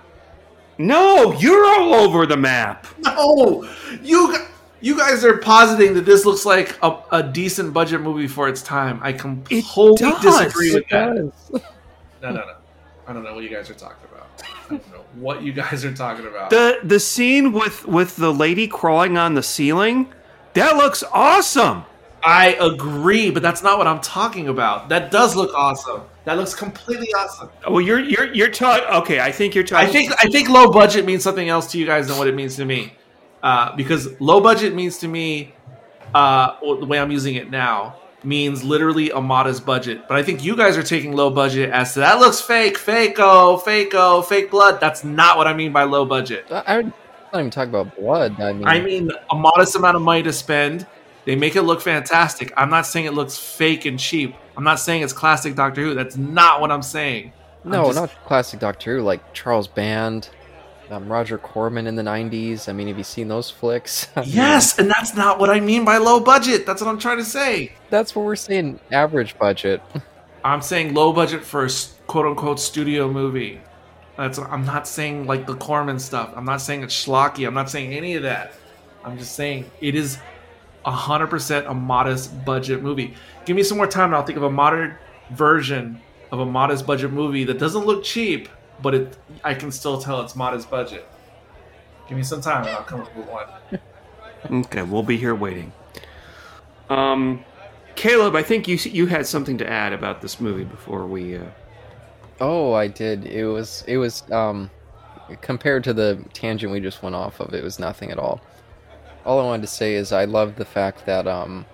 no, you're all over the map. [laughs] No, you you guys are positing that this looks like a, a decent budget movie for its time. I completely does. disagree with it that. does. No, no, no. I don't know what you guys are talking about. I don't know what you guys are talking about. The the scene with with the lady crawling on the ceiling, that looks awesome. I agree, but that's not what I'm talking about. That does look awesome. That looks completely awesome. Well, you're you're you're talking. Okay, I think you're talking. I think I think low budget means something else to you guys than what it means to me. Uh, because low budget means to me, uh, the way I'm using it now, means literally a modest budget. But I think you guys are taking low budget as to that looks fake, fake-o, fake-o, fake blood. That's not what I mean by low budget. I, would not even talk about blood. I mean, I mean a modest amount of money to spend. They make it look fantastic. I'm not saying it looks fake and cheap. I'm not saying it's classic Doctor Who. That's not what I'm saying. I'm no, just- not classic Doctor Who, like Charles Band, um, Roger Corman in the '90s. I mean, have you seen those flicks? [laughs] Yes, and that's not what I mean by low budget. That's what I'm trying to say. that's what we're saying. Average budget. I'm saying low budget for a quote unquote studio movie. That's I'm not saying like the Corman stuff. I'm not saying it's schlocky. I'm not saying any of that. I'm just saying it is hundred percent a modest budget movie. Give me some more time and I'll think of a modern version of a modest budget movie that doesn't look cheap, but it I can still tell it's modest budget. Give me some time and I'll come up with one. Okay, we'll be here waiting. Um, Caleb, I think you you had something to add about this movie before we. Uh... Oh, I did. It was it was um compared to the tangent we just went off of, it was nothing at all. All I wanted to say is I love the fact that um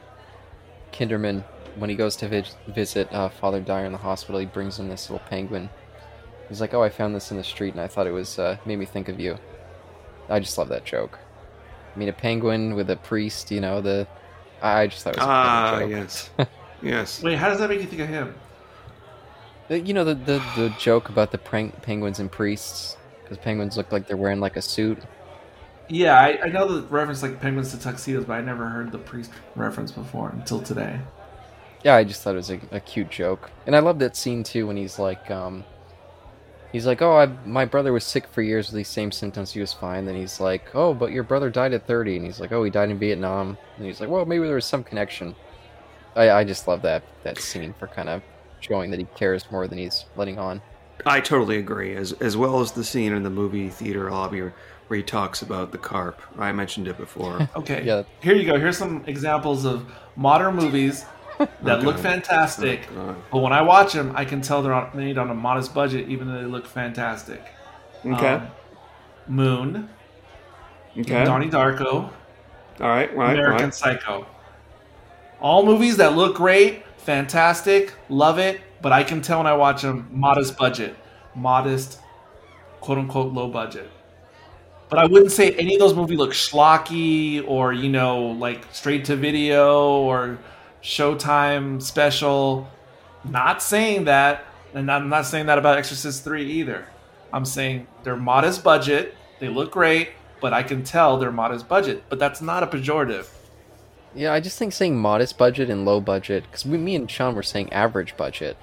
Kinderman when he goes to vis- visit uh, Father Dyer in the hospital, he brings him this little penguin. He's like, "Oh, I found this in the street, and I thought it was uh, made me think of you." I just love that joke. I mean, a penguin with a priest, you know. The I I just thought it was a Ah, clever joke. yes, [laughs] yes. Wait, how does that make you think of him? You know the the, the joke about the prank penguins and priests because penguins look like they're wearing like a suit. Yeah, I, I know the reference like penguins to tuxedos, but I never heard the priest reference before until today. Yeah, I just thought it was a, a cute joke, and I love that scene too when he's like, um, he's like, "Oh, I, my brother was sick for years with these same symptoms. He was fine." Then he's like, "Oh, but your brother died at 30," and he's like, "Oh, he died in Vietnam." And he's like, "Well, maybe there was some connection." I, I just love that that scene for kind of showing that he cares more than he's letting on. I totally agree. As as well as the scene in the movie theater lobby where, where he talks about the carp. I mentioned it before. [laughs] Okay. Yeah. Here you go. Here's some examples of modern movies that look fantastic, Oh, but when I watch them, I can tell they're made on a modest budget, even though they look fantastic. Okay. Um, Moon, okay. Donnie Darko, All right. Right. American right. Psycho. All movies that look great, fantastic, love it, but I can tell when I watch them, modest budget, modest, quote unquote, low budget. But I wouldn't say any of those movies look schlocky or, you know, like straight to video or Showtime special. Not saying that, and I'm not saying that about Exorcist 3 either. I'm saying they're modest budget, they look great, but I can tell they're modest budget. But that's not a pejorative. Yeah, I just think saying modest budget and low budget because me and Sean were saying average budget,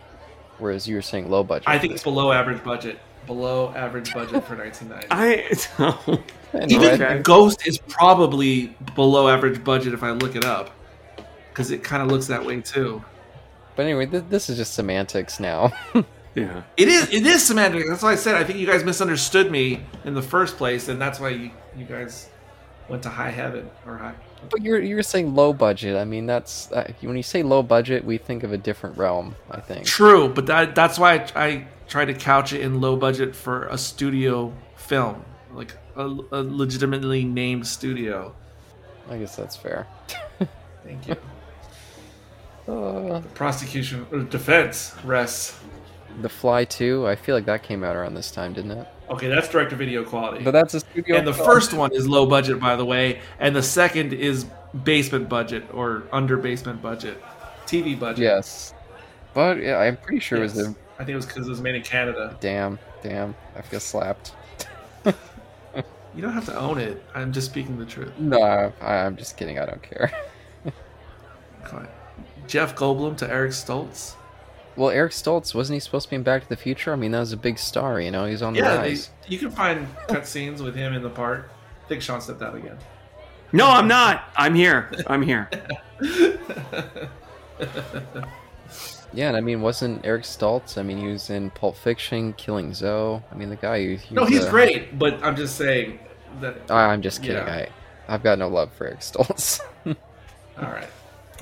whereas you were saying low budget. I think it's below average budget. Below average budget for [laughs] 1990. I. Anyway, Even Okay. Ghost is probably below average budget if I look it up, because it kind of looks that way too. But anyway, th- this is just semantics now. [laughs] Yeah. It is it is semantic. That's why I said I think you guys misunderstood me in the first place, and that's why you, you guys went to high heaven or high. But you're you're saying low budget. I mean, that's uh, when you say low budget, we think of a different realm. I think. True, but that that's why I, I try to couch it in low budget for a studio film, like a, a legitimately named studio. I guess that's fair. [laughs] Thank you. Uh, Prosecution or defense rests. the Fly 2, I feel like that came out around this time, didn't it? Okay, that's direct to video quality. But that's a studio. and the film. first one is low budget, by the way, and the second is basement budget or under basement budget, TV budget. Yes. But yeah, I'm pretty sure it was Yes. a I think it was because it was made in Canada. damn, damn. I feel slapped. You don't have to own it. I'm just speaking the truth. No, I, I'm just kidding. I don't care. [laughs] Come on. Jeff Goldblum to Eric Stoltz. Well, Eric Stoltz wasn't he supposed to be in Back to the Future? I mean, that was a big star. You know, he's on the Yeah, they, you can find cutscenes with him in the park. I think Sean stepped out again. No, I'm not. I'm here. I'm here. [laughs] Yeah, and I mean, wasn't Eric Stoltz? I mean, he was in Pulp Fiction, Killing Zoe. I mean, the guy. He, he no, he's a- great, but I'm just saying that. I- I'm just kidding. Yeah. I, I've got no love for Eric Stoltz. [laughs] All right,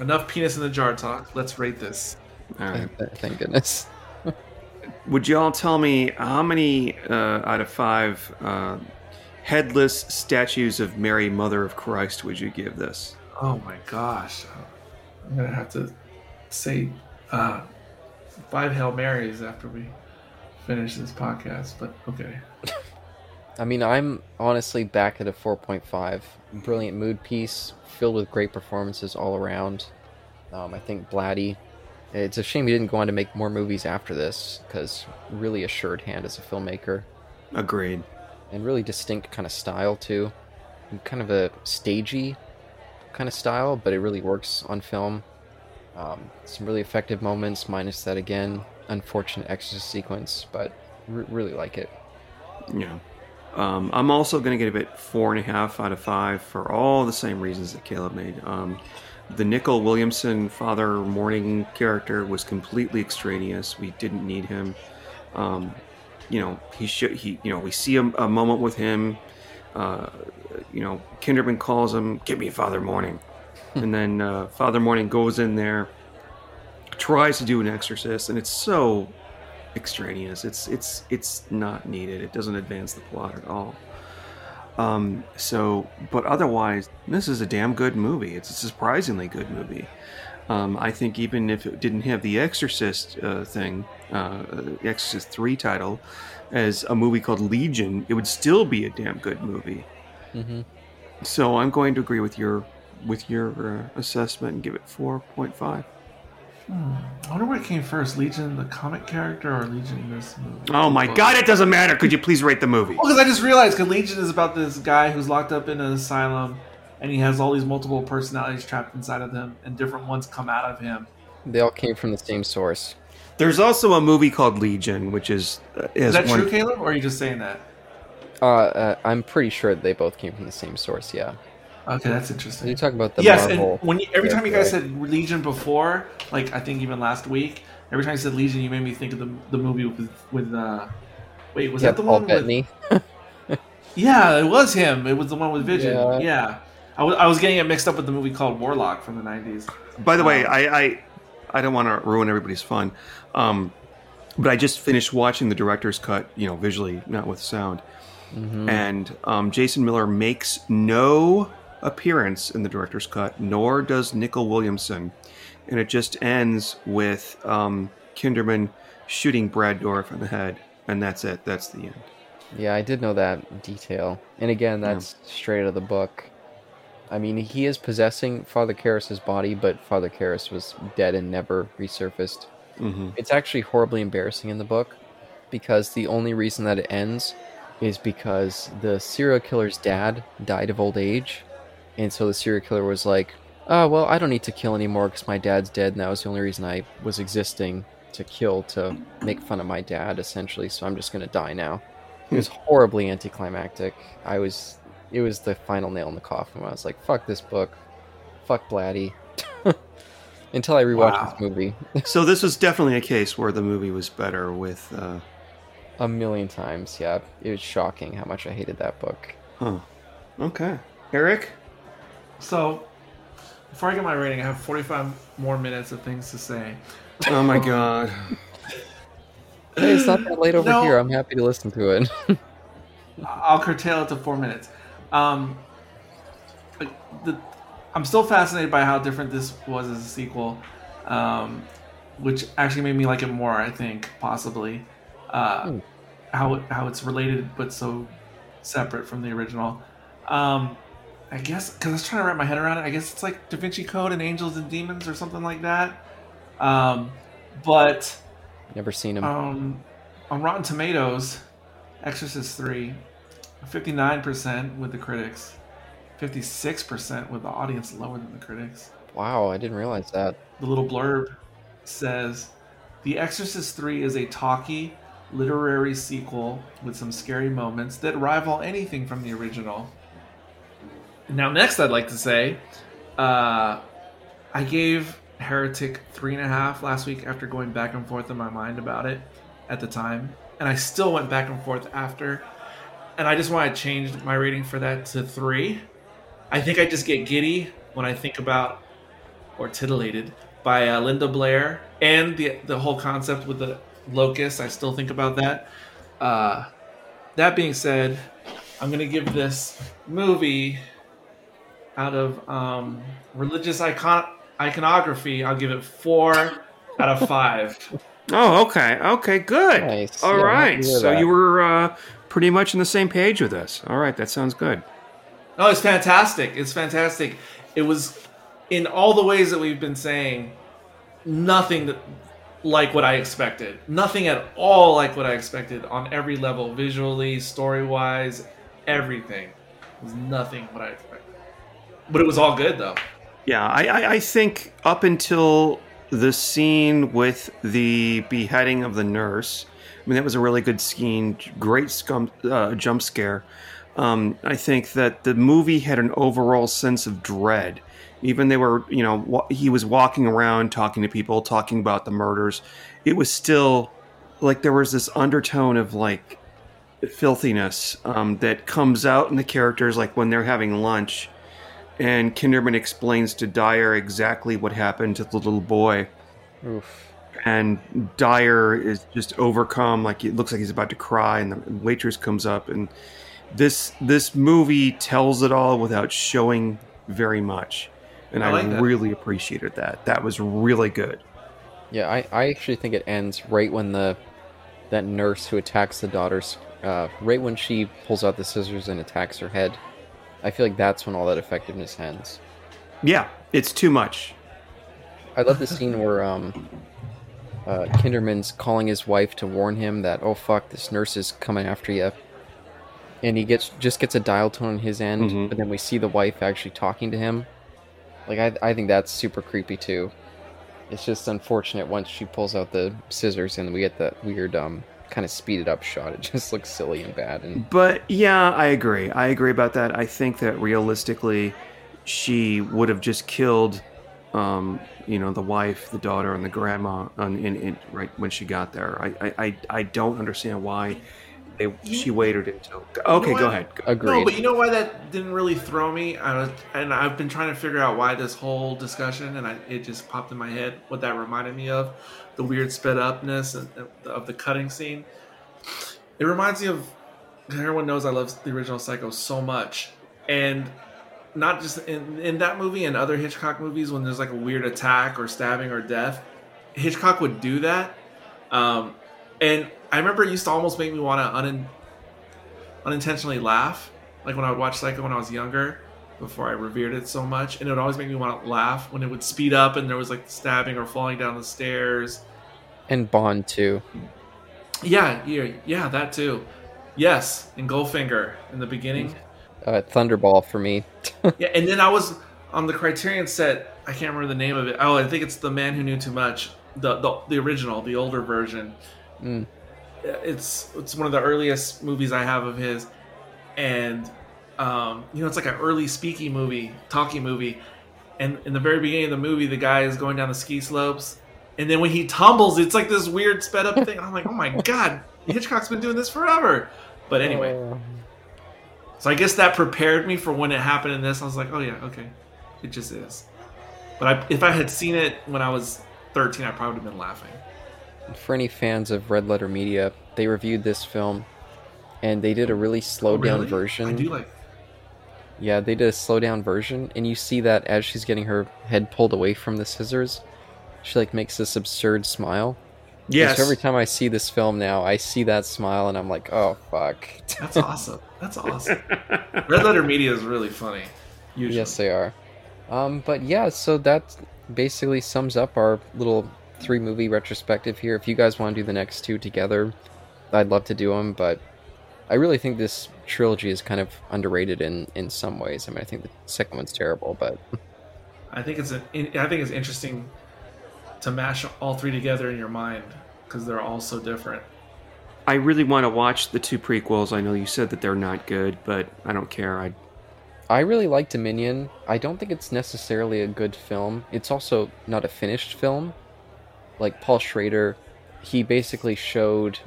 enough penis in the jar talk. Let's rate this. All right. thank, thank goodness. [laughs] Would you all tell me how many uh, out of five uh, headless statues of Mary, Mother of Christ, would you give this? Oh my gosh, I'm gonna have to say uh, five Hail Marys after we finish this podcast. But okay, [laughs] I mean, I'm honestly back at a 4.5. Brilliant mood piece, filled with great performances all around. Um, I think Blatty. It's a shame he didn't go on to make more movies after this, because really assured hand as a filmmaker, Agreed. and really distinct kind of style too, and kind of a stagey kind of style, but it really works on film. Um, some really effective moments, minus that again unfortunate exorcist sequence, but re- really like it. Yeah. Um, I'm also going to give it four and a half out of five for all the same reasons that Caleb made. Um, the Nicol Williamson Father Morning character was completely extraneous. We didn't need him. Um, you know, he should. He, you know, we see a, a moment with him. Uh, you know, Kinderman calls him, "Give me Father Morning," and then uh, Father Morning goes in there, tries to do an exorcist, and it's so extraneous. It's it's it's not needed. It doesn't advance the plot at all. Um, so, but otherwise, this is a damn good movie. It's a surprisingly good movie. Um, I think even if it didn't have the Exorcist uh, thing, uh, Exorcist three title, as a movie called Legion, it would still be a damn good movie. Mm-hmm. So I'm going to agree with your with your uh, assessment and give it four point five. I wonder what came first, Legion the comic character or Legion in this movie? Oh my God! It doesn't matter. Could you please rate the movie? Well, because I just realized because Legion is about this guy who's locked up in an asylum, and he has all these multiple personalities trapped inside of him, and different ones come out of him. They all came from the same source. There's also a movie called Legion, which is uh, Is has that one- true, Caleb, or are you just saying that? Uh, uh, I'm pretty sure they both came from the same source. Yeah. Okay, that's interesting. You talk about the yes, Marvel. and when you, every time you guys said Legion before, like I think even last week, every time you said Legion, you made me think of the the movie with with uh, wait, was yeah, that the Paul one? With, Bettany. [laughs] yeah, it was him. It was the one with Vision. Yeah. Yeah, I was I was getting it mixed up with the movie called Warlock from the '90s. By the way, Um, I, I I don't want to ruin everybody's fun, um, but I just finished watching the director's cut, you know, visually, not with sound, Mhm. and um, Jason Miller makes no appearance in the director's cut, nor does Nicol Williamson, and it just ends with um, Kinderman shooting Brad Dourif in the head, and that's it. That's the end. Yeah, I did know that detail. And again, that's straight out of the book. I mean, he is possessing Father Karras's body, but Father Karras was dead and never resurfaced. hmm It's actually horribly embarrassing in the book because the only reason that it ends is because the serial killer's dad died of old age. And so the serial killer was like, oh, well, I don't need to kill anymore because my dad's dead. And that was the only reason I was existing to kill, to make fun of my dad, essentially. So I'm just going to die now. It was horribly anticlimactic. I was, it was the final nail in the coffin I was like, fuck this book. Fuck Blatty. [laughs] until I rewatched Wow. this movie [laughs] So this was definitely a case where the movie was better with. Uh, a million times. Yeah, it was shocking how much I hated that book. huh. Okay, Eric. So, before I get my rating, I have 45 more minutes of things to say. Oh my god. Hey, it's not that late over No. here. I'm happy to listen to it. [laughs] I'll curtail it to four minutes. Um, the, I'm still fascinated by how different this was as a sequel, um, which actually made me like it more. I think possibly uh, Hmm. how how it's related but so separate from the original. Um, I guess because I was trying to wrap my head around it. I guess it's like Da Vinci Code and Angels and Demons or something like that. Um, but Never seen him. um, on Rotten Tomatoes, Exorcist 3, 59% with the critics, 56% with the audience lower than the critics. wow, I didn't realize that. The little blurb says The Exorcist 3 is a talky, literary sequel with some scary moments that rival anything from the original. Now, next, I'd like to say uh, I gave Heretic three and a half last week after going back and forth in my mind about it at the time. And I still went back and forth after. And I just want to change my rating for that to three. I think I just get giddy when I think about or titillated by uh, Linda Blair and the the whole concept with the locust. I still think about that. Uh, that being said, I'm gonna give this movie out of um, religious icon iconography. I'll give it four out of five. [laughs] Oh, okay, okay, good. Nice. All Yeah, right, happy to hear so that. you were uh, pretty much on the same page with us. All right, that sounds good. Oh, it's fantastic. It's fantastic. It was in all the ways that we've been saying, nothing that, like what I expected. Nothing at all like what I expected on every level, visually, story wise, everything. It was nothing what I expected. But it was all good though. Yeah, I, I, I think up until the scene with the beheading of the nurse, I mean, that was a really good scene, great scum, uh, jump scare. Um, I think that the movie had an overall sense of dread. Even they were, you know, he was walking around talking to people, talking about the murders. It was still like there was this undertone of like filthiness um, that comes out in the characters, like when they're having lunch and Kinderman explains to Dyer exactly what happened to the little boy. Oof. And Dyer is just overcome, like it looks like he's about to cry, and the waitress comes up, and this this movie tells it all without showing very much, and I I, like that. really appreciated that. That was really good. Yeah, I, I actually think it ends right when the that nurse who attacks the daughters, uh, right when she pulls out the scissors and attacks her head. I feel like that's when all that effectiveness ends. Yeah, it's too much. I love the scene where um, uh, Kinderman's calling his wife to warn him that oh fuck, this nurse is coming after you, and he gets just gets a dial tone on his end, Mhm. but then we see the wife actually talking to him. Like I, I think that's super creepy too. It's just unfortunate once she pulls out the scissors and we get that weird um kind of speeded up shot. It just looks silly and bad. And But yeah, I agree. I agree about that. I think that realistically, she would have just killed, um, you know, the wife, the daughter, and the grandma on, in, in, right when she got there. I, I, I, I don't understand why they, she waited until. Okay, what? go ahead. Go- agreed. No, but you know why that didn't really throw me? I was, and I've been trying to figure out why this whole discussion, and I, it just popped in my head what that reminded me of the weird sped upness of the cutting scene. It reminds me of everyone knows I love the original Psycho so much, and not just in, in that movie and other Hitchcock movies when there's like a weird attack or stabbing or death. Hitchcock would do that, um, and I remember it used to almost make me want to un- unintentionally laugh, like when I would watch Psycho when I was younger, before I revered it so much, and it would always make me want to laugh when it would speed up and there was like stabbing or falling down the stairs. and Bond too. Yeah, yeah, yeah, that too. Yes, and Goldfinger in the beginning. Uh, Thunderball for me. [laughs] yeah, and then I was on the Criterion set. I can't remember the name of it. Oh, I think it's The Man Who Knew Too Much, the the, the original, the older version. Mm. It's it's one of the earliest movies I have of his, and um, you know it's like an early speaky movie, talkie movie, and in the very beginning of the movie, the guy is going down the ski slopes, and then when he tumbles, it's like this weird sped up thing. I'm like, oh my [laughs] god, Hitchcock's been doing this forever. But anyway, Uh, so I guess that prepared me for when it happened in this. I was like, oh yeah, okay, it just is. But I, if I had seen it when I was 13, I probably would have been laughing. for any fans of Red Letter Media, they reviewed this film, and they did a really slowed down Really? version. I do like. Yeah, they did a slow down version, and you see that as she's getting her head pulled away from the scissors, she like makes this absurd smile. And Yes. Every time I see this film now, I see that smile, and I'm like, oh fuck. That's awesome. That's awesome. Red Letter Media is really funny. Usually. yes, they are. Um, but yeah, so that basically sums up our little three movie retrospective here. If you guys want to do the next two together, I'd love to do them, but I really think this trilogy is kind of underrated in in some ways. I mean, I think the second one's terrible, but I think it's a, I think it's interesting to mash all three together in your mind because they're all so different. I really want to watch the two prequels. I know you said that they're not good, but I don't care. I I really like Dominion. I don't think it's necessarily a good film. It's also not a finished film. Like Paul Schrader, he basically showed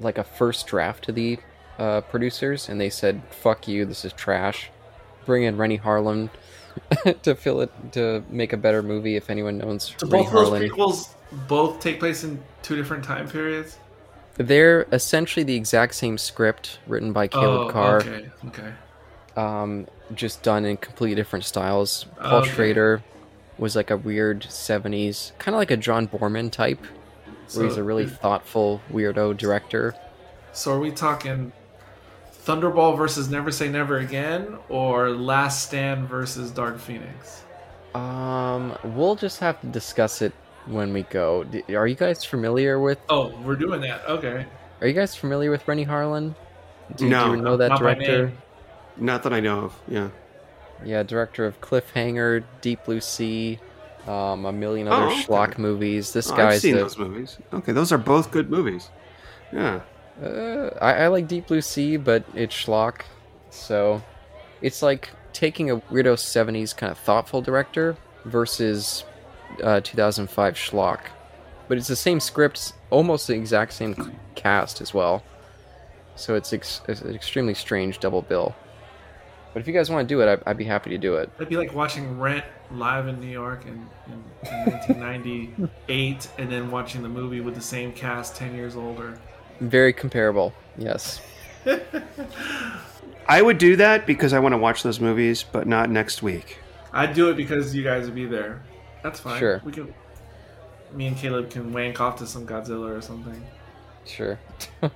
like a first draft to the uh, producers, and they said, "Fuck you, this is trash." Bring in Renny Harlin [laughs] to fill it to make a better movie. If anyone knows So Renny both of those prequels both take place in two different time periods. they're essentially the exact same script written by Caleb oh, Carr. Okay. Okay. um, just done in completely different styles. Paul Okay. Schrader was like a weird 70s, kind of like a John Boorman type, where he's a really thoughtful, weirdo director. So are we talking Thunderball versus Never Say Never Again, or Last Stand versus Dark Phoenix? Um, we'll just have to discuss it when we go. Are you guys familiar with? Oh, we're doing that. Okay. Are you guys familiar with Renny Harlin? Do, No, do you know that not by director? name. not that I know of. Yeah. Yeah, director of Cliffhanger, Deep Blue Sea, um, a million other Oh, okay. schlock movies. This Oh, guy's I've seen the, those movies. Okay, those are both good movies. Yeah. Uh, I, I like Deep Blue Sea, but it's schlock. So it's like taking a weirdo 70s kind of thoughtful director versus uh, 2005 schlock. But it's the same script, almost the exact same cast as well. So it's, ex- it's an extremely strange double bill. But if you guys want to do it, I, I'd be happy to do it. It'd be like watching Rent live in New York in, in, in 1998, and then watching the movie with the same cast 10 years older. Very comparable, yes. [laughs] I would do that because I want to watch those movies, but not next week. I'd do it because you guys would be there. That's fine. Sure. We can. Me and Caleb can wank off to some Godzilla or something. Sure. [laughs]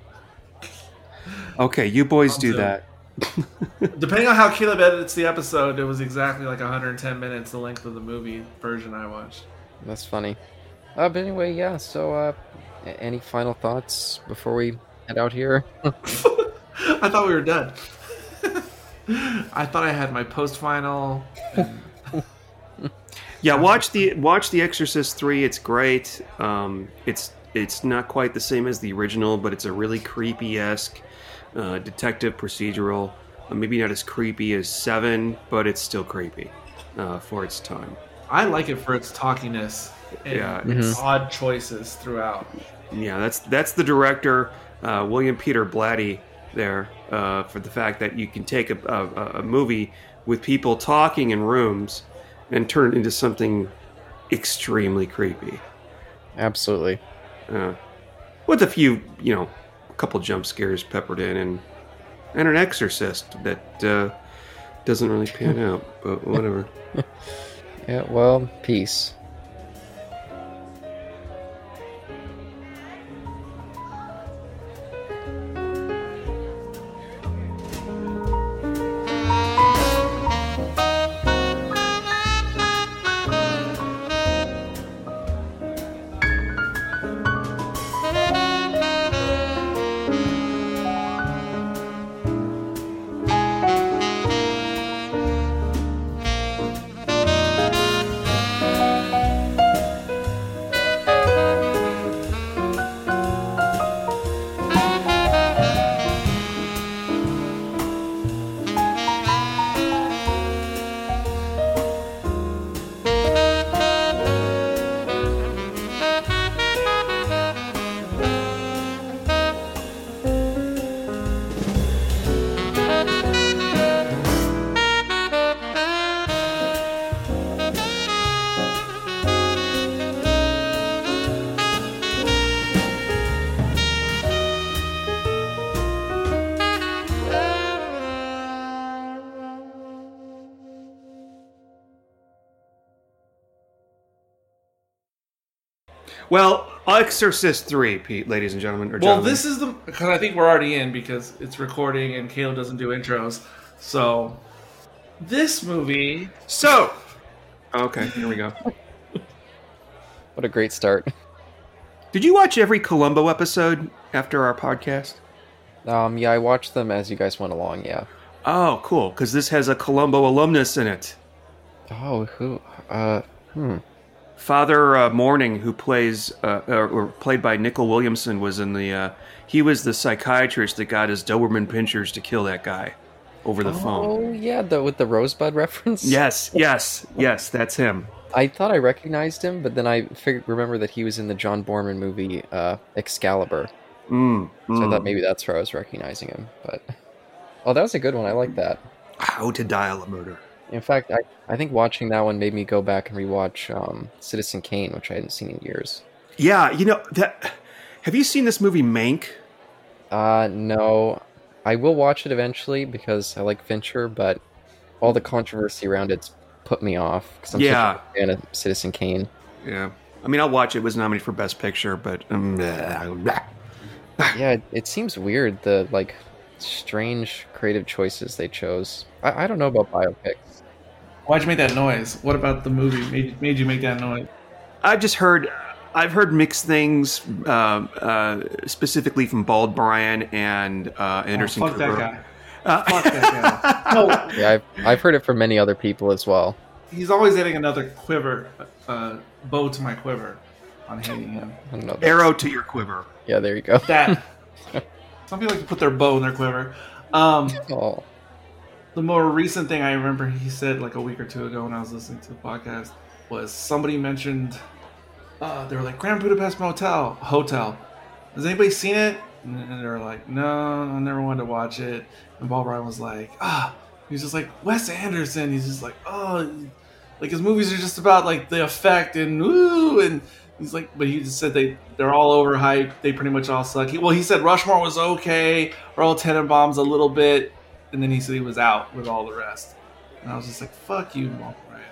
Okay, you boys I'll do do that. [laughs] Depending on how Caleb edits the episode, it was exactly like 110 minutes, the length of the movie version I watched. That's funny. Uh, but anyway, yeah. So, uh, a- any final thoughts before we head out here? [laughs] I thought we were done. [laughs] I thought I had my post final. [laughs] Yeah, watch the watch The Exorcist three. It's great. Um, it's it's not quite the same as the original, but it's a really creepy esque uh, detective procedural. Uh, maybe not as creepy as Seven, but it's still creepy uh, for its time. I like it for its talkiness and Yeah, its odd choices throughout. Yeah, that's that's the director uh, William Peter Blatty there uh, for the fact that you can take a, a, a movie with people talking in rooms and turn it into something extremely creepy. Absolutely. Uh, with a few, you know, a couple jump scares peppered in, and and an exorcist that uh, doesn't really pan [laughs] out, but whatever. [laughs] Yeah. Well, peace. Exorcist three, Pete, ladies and gentlemen. Or Well, gentlemen. this is the because I think we're already in because it's recording and Caleb doesn't do intros. So this movie, so. Okay, here we go. [laughs] What a great start. Did you watch every Columbo episode after our podcast? Um, yeah, I watched them as you guys went along. Yeah. Oh, cool. Because this has a Columbo alumnus in it. Oh, who? Uh, hmm. Father uh, Morning, who plays uh, or, or played by Nicol Williamson, was in the. Uh, he was the psychiatrist that got his Doberman pinschers to kill that guy over the phone. Oh, yeah, the with the rosebud reference. Yes, [laughs] yes, yes. That's him. I thought I recognized him, but then I figured, remember that he was in the John Boorman movie uh, Excalibur. Mm, So I mm. thought maybe that's where I was recognizing him. But oh, that was a good one. I like that. How to dial a murder. In fact, I, I think watching that one made me go back and rewatch um, Citizen Kane, which I hadn't seen in years. Yeah, you know that. Have you seen this movie Mank? Uh, no, I will watch it eventually because I like Fincher, but all the controversy around it's put me off because I'm Yeah. such a fan of Citizen Kane. Yeah. I mean, I'll watch it. It was nominated for Best Picture, but um. Yeah, it, it seems weird the like strange creative choices they chose. I, I don't know about biopics. Why'd you make that noise? What about the movie made made you make that noise? I've just heard. I've heard mixed things, uh, uh, specifically from Bald Brian and uh, Anderson oh, fuck Cooper. that guy. Uh, Fuck that guy. [laughs] [laughs] No, Yeah, I've I've heard it from many other people as well. he's always adding another quiver, uh, bow to my quiver on hating him. I. Arrow to your quiver. Yeah, there you go. That [laughs] some people like to put their bow in their quiver. Um, Oh, the more recent thing I remember he said like a week or two ago when I was listening to the podcast was somebody mentioned uh, they were like Grand Budapest Motel Hotel. Has anybody seen it? And they were like, No, I never wanted to watch it. And Bob Ryan was like, Ah, he's just like Wes Anderson. He's just like, oh, like his movies are just about like the effect and ooh and. He's like, but he just said they they're all overhyped. They pretty much all suck. He, well, he said Rushmore was okay, Royal Tenenbaums a little bit, and then he said he was out with all the rest. And I was just like, "Fuck you, Mark Ryan."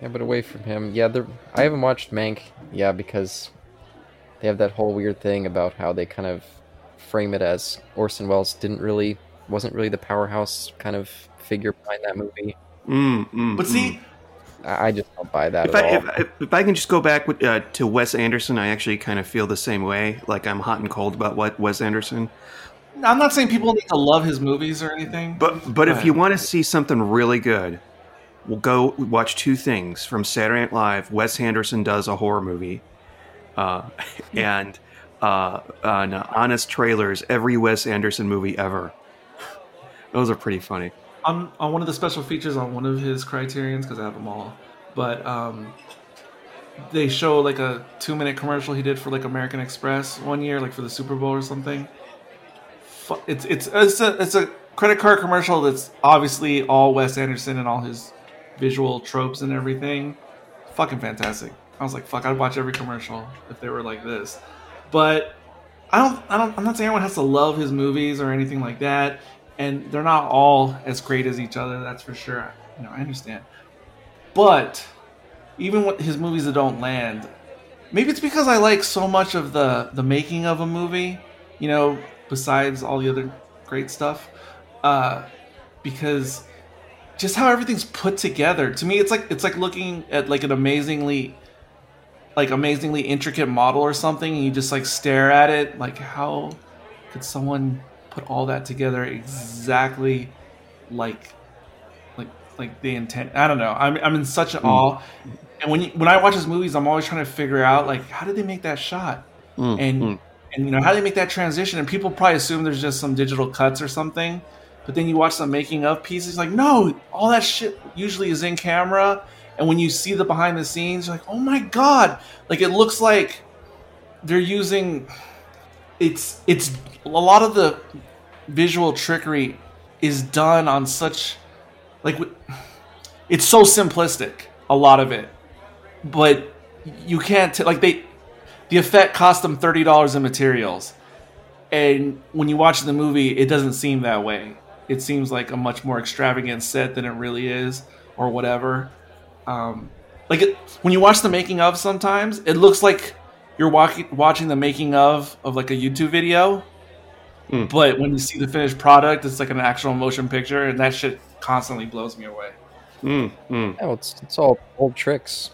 yeah, but away from him. Yeah, I haven't watched Mank. Yeah, because they have that whole weird thing about how they kind of frame it as Orson Welles didn't really wasn't really the powerhouse kind of figure behind that movie. Mm, mm, But mm. see, I, I just don't buy that if at I, all. if, if- if I can just go back with, uh, to Wes Anderson, I actually kind of feel the same way. Like I'm hot and cold about what Wes Anderson. I'm not saying people need to love his movies or anything. But but Go if ahead. you want to see something really good, we'll go watch two things from Saturday Night Live. Wes Anderson does a horror movie, uh, [laughs] and uh, on uh, Honest Trailers, every Wes Anderson movie ever. Those are pretty funny. on on one of the special features on one of his criterions because I have them all, but um, they show like a two minute commercial he did for like American Express one year, like for the Super Bowl or something. It's it's it's a it's a credit card commercial that's obviously all Wes Anderson and all his visual tropes and everything. Fucking fantastic. I was like, fuck, I'd watch every commercial if they were like this. But I don't, I don't, I'm not saying everyone has to love his movies or anything like that, and they're not all as great as each other. That's for sure. You know, I understand. But even with his movies that don't land, maybe it's because I like so much of the the making of a movie. You know, besides all the other great stuff, uh, because just how everything's put together. To me, it's like it's like looking at like an amazingly like amazingly intricate model or something and you just like stare at it like how could someone put all that together exactly like like like they intend i don't know i'm, I'm in such an awe and when you, when i watch his movies i'm always trying to figure out like how did they make that shot Mm, and mm. And you know how they make that transition and people probably assume there's just some digital cuts or something but then you watch the making of pieces like no all that shit usually is in camera and when you see the behind the scenes you're like oh my god. Like it looks like they're using it's it's a lot of the visual trickery is done on such like it's so simplistic a lot of it. But you can't t- like they the effect cost them $30 in materials and when you watch the movie it doesn't seem that way it seems like a much more extravagant set than it really is or whatever um, like it, when you watch the making of sometimes it looks like you're walking watching the making of of like a YouTube video, Mm. but when you see the finished product, it's like an actual motion picture, and that shit constantly blows me away. Mm, mm. Oh, it's it's all old tricks.